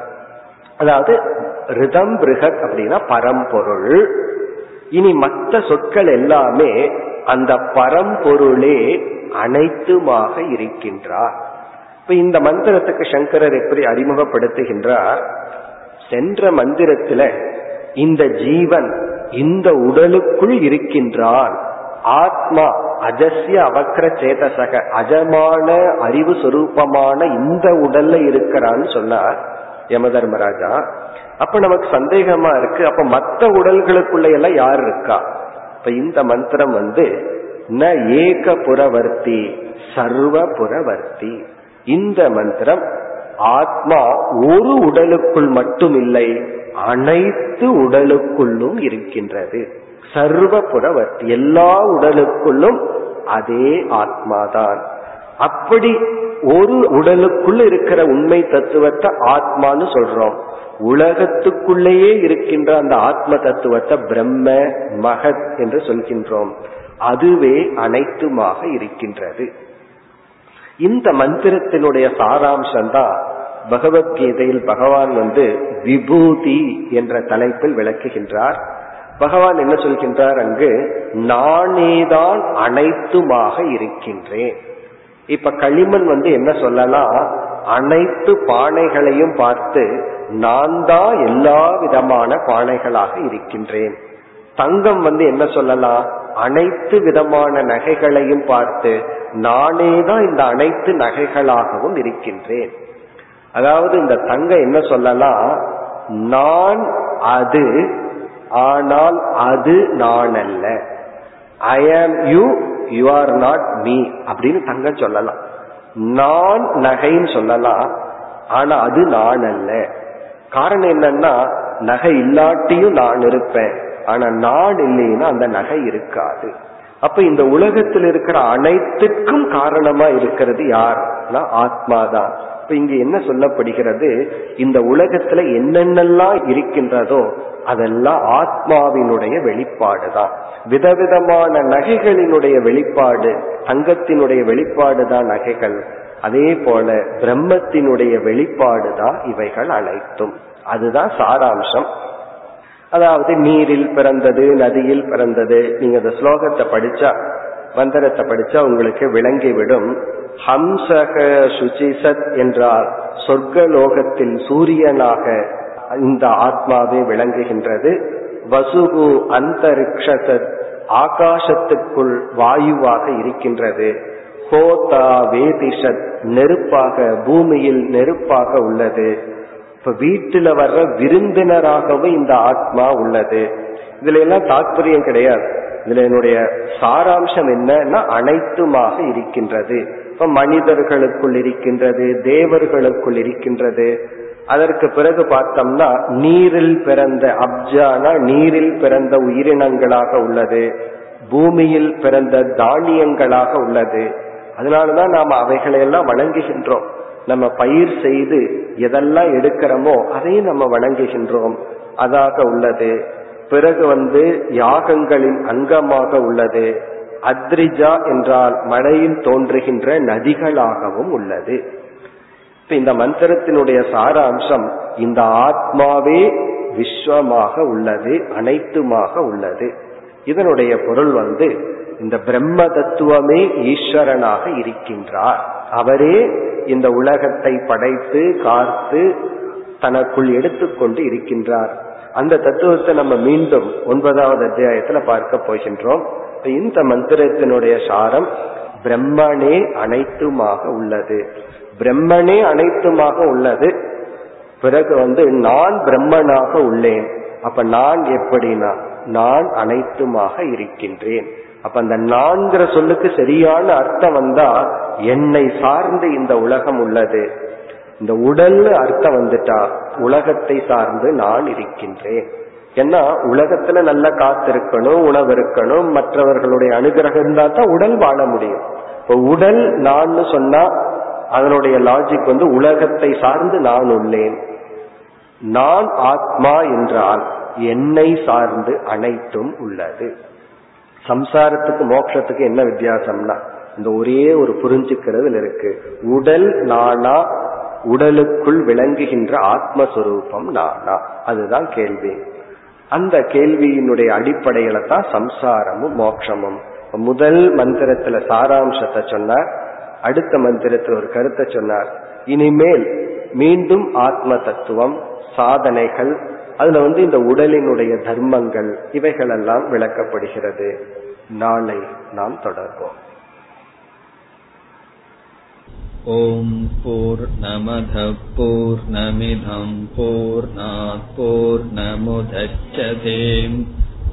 அதாவது ரிதம் பிருகத் அப்படின்னா பரம்பொருள். இனி மற்ற சொற்கள் எல்லாமே அந்த பரம்பொருளே அனைத்துமாக இருக்கின்றார். இப்ப இந்த மந்திரத்துக்கு சங்கரர் எப்படி அறிமுகப்படுத்துகின்றார்? சென்ற மந்திரத்துல இந்த ஜீவன் இந்த உடலுக்குள் இருக்கின்றான். ஆத்மா அஜஸ்ய அவக்ர சேதசக அஜமான அறிவு சொரூபமான இந்த உடல்ல இருக்கிறான்னு சொன்னார் யம தர்மராஜா அப்ப நமக்கு சந்தேகமா இருக்கு. அப்ப மற்ற உடல்களுக்குள்ள எல்லாம் யார் இருக்கா? இப்ப இந்த மந்திரம் வந்து ந ஏக புறவர்த்தி சர்வ புறவர்த்தி இந்த மந்திரம் ஆத்மா ஒரு உடலுக்குள் மட்டும் இல்லை அனைத்து உடலுக்குள்ளும் இருக்கின்றது. சர்வ புறவர்த்தி எல்லா உடலுக்குள்ளும் அதே ஆத்மாதான். அப்படி ஒரு உடலுக்குள் இருக்கிற உண்மை தத்துவத்தை ஆத்மான்னு சொல்றோம். உலகத்துக்குள்ளேயே இருக்கின்ற அந்த ஆத்ம தத்துவத்தை பிரம்ம மகத் என்று சொல்கின்றோம். அதுவே அனைத்துமாக இருக்கின்றது. இந்த மந்திரத்தினுடைய சாராம்சம் தான் பகவத்கீதையில் பகவான் வந்து விபூதி என்ற தலைப்பில் விளக்குகின்றார். பகவான் என்ன சொல்கின்றார் அங்கு நானேதான் அனைத்துமாக இருக்கின்றேன். இப்ப களிமண் வந்து என்ன சொல்லலாம்? அனைத்து பானைகளையும் பார்த்து நான் தான் எல்லா விதமான பானைகளாக இருக்கின்றேன். தங்கம் வந்து என்ன சொல்லலாம்? அனைத்து விதமான நகைகளையும் பார்த்து நானே தான் இந்த அனைத்து நகைகளாகவும் இருக்கின்றேன். அதாவது இந்த தங்கம் என்ன சொல்லலாம்? நான் அது ஆனால் அது நான் அல்ல I am you you are not me அப்படின்னு தங்கம் சொல்லலாம். நான் நகைன்னு சொல்லலாம். ஆனா அது நான் அல்ல. காரணம் என்னன்னா நகை இல்லாட்டியும் நான் இருப்பேன். ஆனா நான் இல்லைன்னா அந்த நகை இருக்காது. அப்ப இந்த உலகத்தில் இருக்கிற அனைத்துக்கும் காரணமா இருக்கிறது யார்னா ஆத்மாதான் இப்ப இங்க என்ன சொல்லப்படுகிறது? இந்த உலகத்துல என்னென்னலாம் இருக்கின்றதோ அதெல்லாம் ஆத்மாவினுடைய வெளிப்பாடு தான் விதவிதமான நகைகளினுடைய வெளிப்பாடு தங்கத்தினுடைய வெளிப்பாடு தான் நகைகள். அதே போல பிரம்மத்தினுடைய வெளிப்பாடு தான் இவைகள் அனைத்தும். அதுதான் சாராம்சம். அதாவது நீரில் பிறந்தது நதியில் பிறந்தது. நீங்க அந்த ஸ்லோகத்தை படிச்சா மந்திரத்தை படிச்சா உங்களுக்கு விளங்கிவிடும். ஹம்சக சுச்சிசத் என்றால் சொர்க்கலோகத்தில் சூரியனாக இந்த ஆத்மாவே விளங்குகின்றது. வசுகு அந்தரிக்ஷசத் ஆகாசத்துக்குள் வாயுவாக இருக்கின்றது. ஹோதா வேதிஷத் நெருப்பாக பூமியில் நெருப்பாக உள்ளது. இப்ப வீட்டில் வர்ற விருந்தினராகவும் இந்த ஆத்மா உள்ளது. இதுல எல்லாம் தாற்பயம் கிடையாது. இதுல என்னுடைய சாராம்சம் என்னன்னா அனைத்துமாக இருக்கின்றது. இப்ப மனிதர்களுக்குள் இருக்கின்றது தேவர்களுக்குள் இருக்கின்றது. அதற்கு பிறகு பார்த்தோம்னா நீரில் பிறந்த அப்ஜானா நீரில் பிறந்த உயிரினங்களாக உள்ளது. பூமியில் பிறந்த தானியங்களாக உள்ளது. அதனாலதான் நாம் அவைகளையெல்லாம் வணங்குகின்றோம். நம்ம பயிர் செய்து எதெல்லாம் எடுக்கிறோமோ அதையும் நம்ம வணங்குகின்றோம். அதாக உள்ளது. பிறகு வந்து யாகங்களின் அங்கமாக உள்ளது. அத்ரிஜா என்றால் மழையில் தோன்றுகின்ற நதிகளாகவும் உள்ளது. இப்ப இந்த மந்திரத்தினுடைய சாராம்சம் இந்த ஆத்மாவே விஸ்வமாக உள்ளது அனைத்துமாக உள்ளது. இதனுடைய பொருள் வந்து இந்த பிரம்ம தத்துவமே ஈஸ்வரனாக இருக்கின்றார். அவரே இந்த உலகத்தை படைத்து காத்து தனக்குள் எடுத்துக்கொண்டு இருக்கின்றார். அந்த தத்துவத்தை நம்ம மீண்டும் ஒன்பதாவது அத்தியாயத்துல பார்க்க போகின்றோம். இந்த மந்திரத்தினுடைய சாரம் பிரம்மனே அனைத்துமாக உள்ளது. பிரம்மனே அனைத்துமாக உள்ளது. பிறகு வந்து நான் பிரம்மனாக உள்ளேன். அப்ப நான் எப்படின்னா நான் அனைத்துமாக இருக்கின்றேன். அப்ப அந்த நான்கிற சொல்லுக்கு சரியான அர்த்தம் வந்தா என்னை சார்ந்து இந்த உலகம் உள்ளது. இந்த உடல் அர்த்தம் வந்துட்டா உலகத்தை சார்ந்து நான் இருக்கின்றேன். ஏன்னா உலகத்துல நல்ல காத்து இருக்கணும் உணவு இருக்கணும் மற்றவர்களுடைய அனுகிரகம் இருந்தா தான் உடல் வாழ முடியும். இப்போ உடல் நான் சொன்னா அதனுடைய லாஜிக் வந்து உலகத்தை சார்ந்து நான் உள்ளேன். நான் ஆத்மா என்றால் என்னை சார்ந்து அனைத்தும் உள்ளது. சம்சாரத்துக்கு மோட்சத்துக்கு என்ன வித்தியாசம்னா இந்த ஒரே ஒரு புரிஞ்சுக்கிறதுல இருக்கு. உடல் நானா உடலுக்குள் விளங்குகின்ற ஆத்மஸ்வரூபம் நானா? அதுதான் கேள்வி. அந்த கேள்வியினுடைய அடிப்படையில தான் சம்சாரமும் மோட்சமும் முதல் மந்திரத்துல சாராம்சத்தை சொன்ன அடுத்த மந்திரத்தில் ஒரு கருத்தை சொன்னார் இனிமேல் மீண்டும் ஆத்ம தத்துவம் சாதனைகள் அதுல வந்து இந்த உடலினுடைய தர்மங்கள் இவைகளெல்லாம் விளக்கப்படுகிறது நாளை நாம் தொடர்போம் ॐ पूर्णमधः पूर्णमिधम् पूर्णात् पूर्णमुदच्छते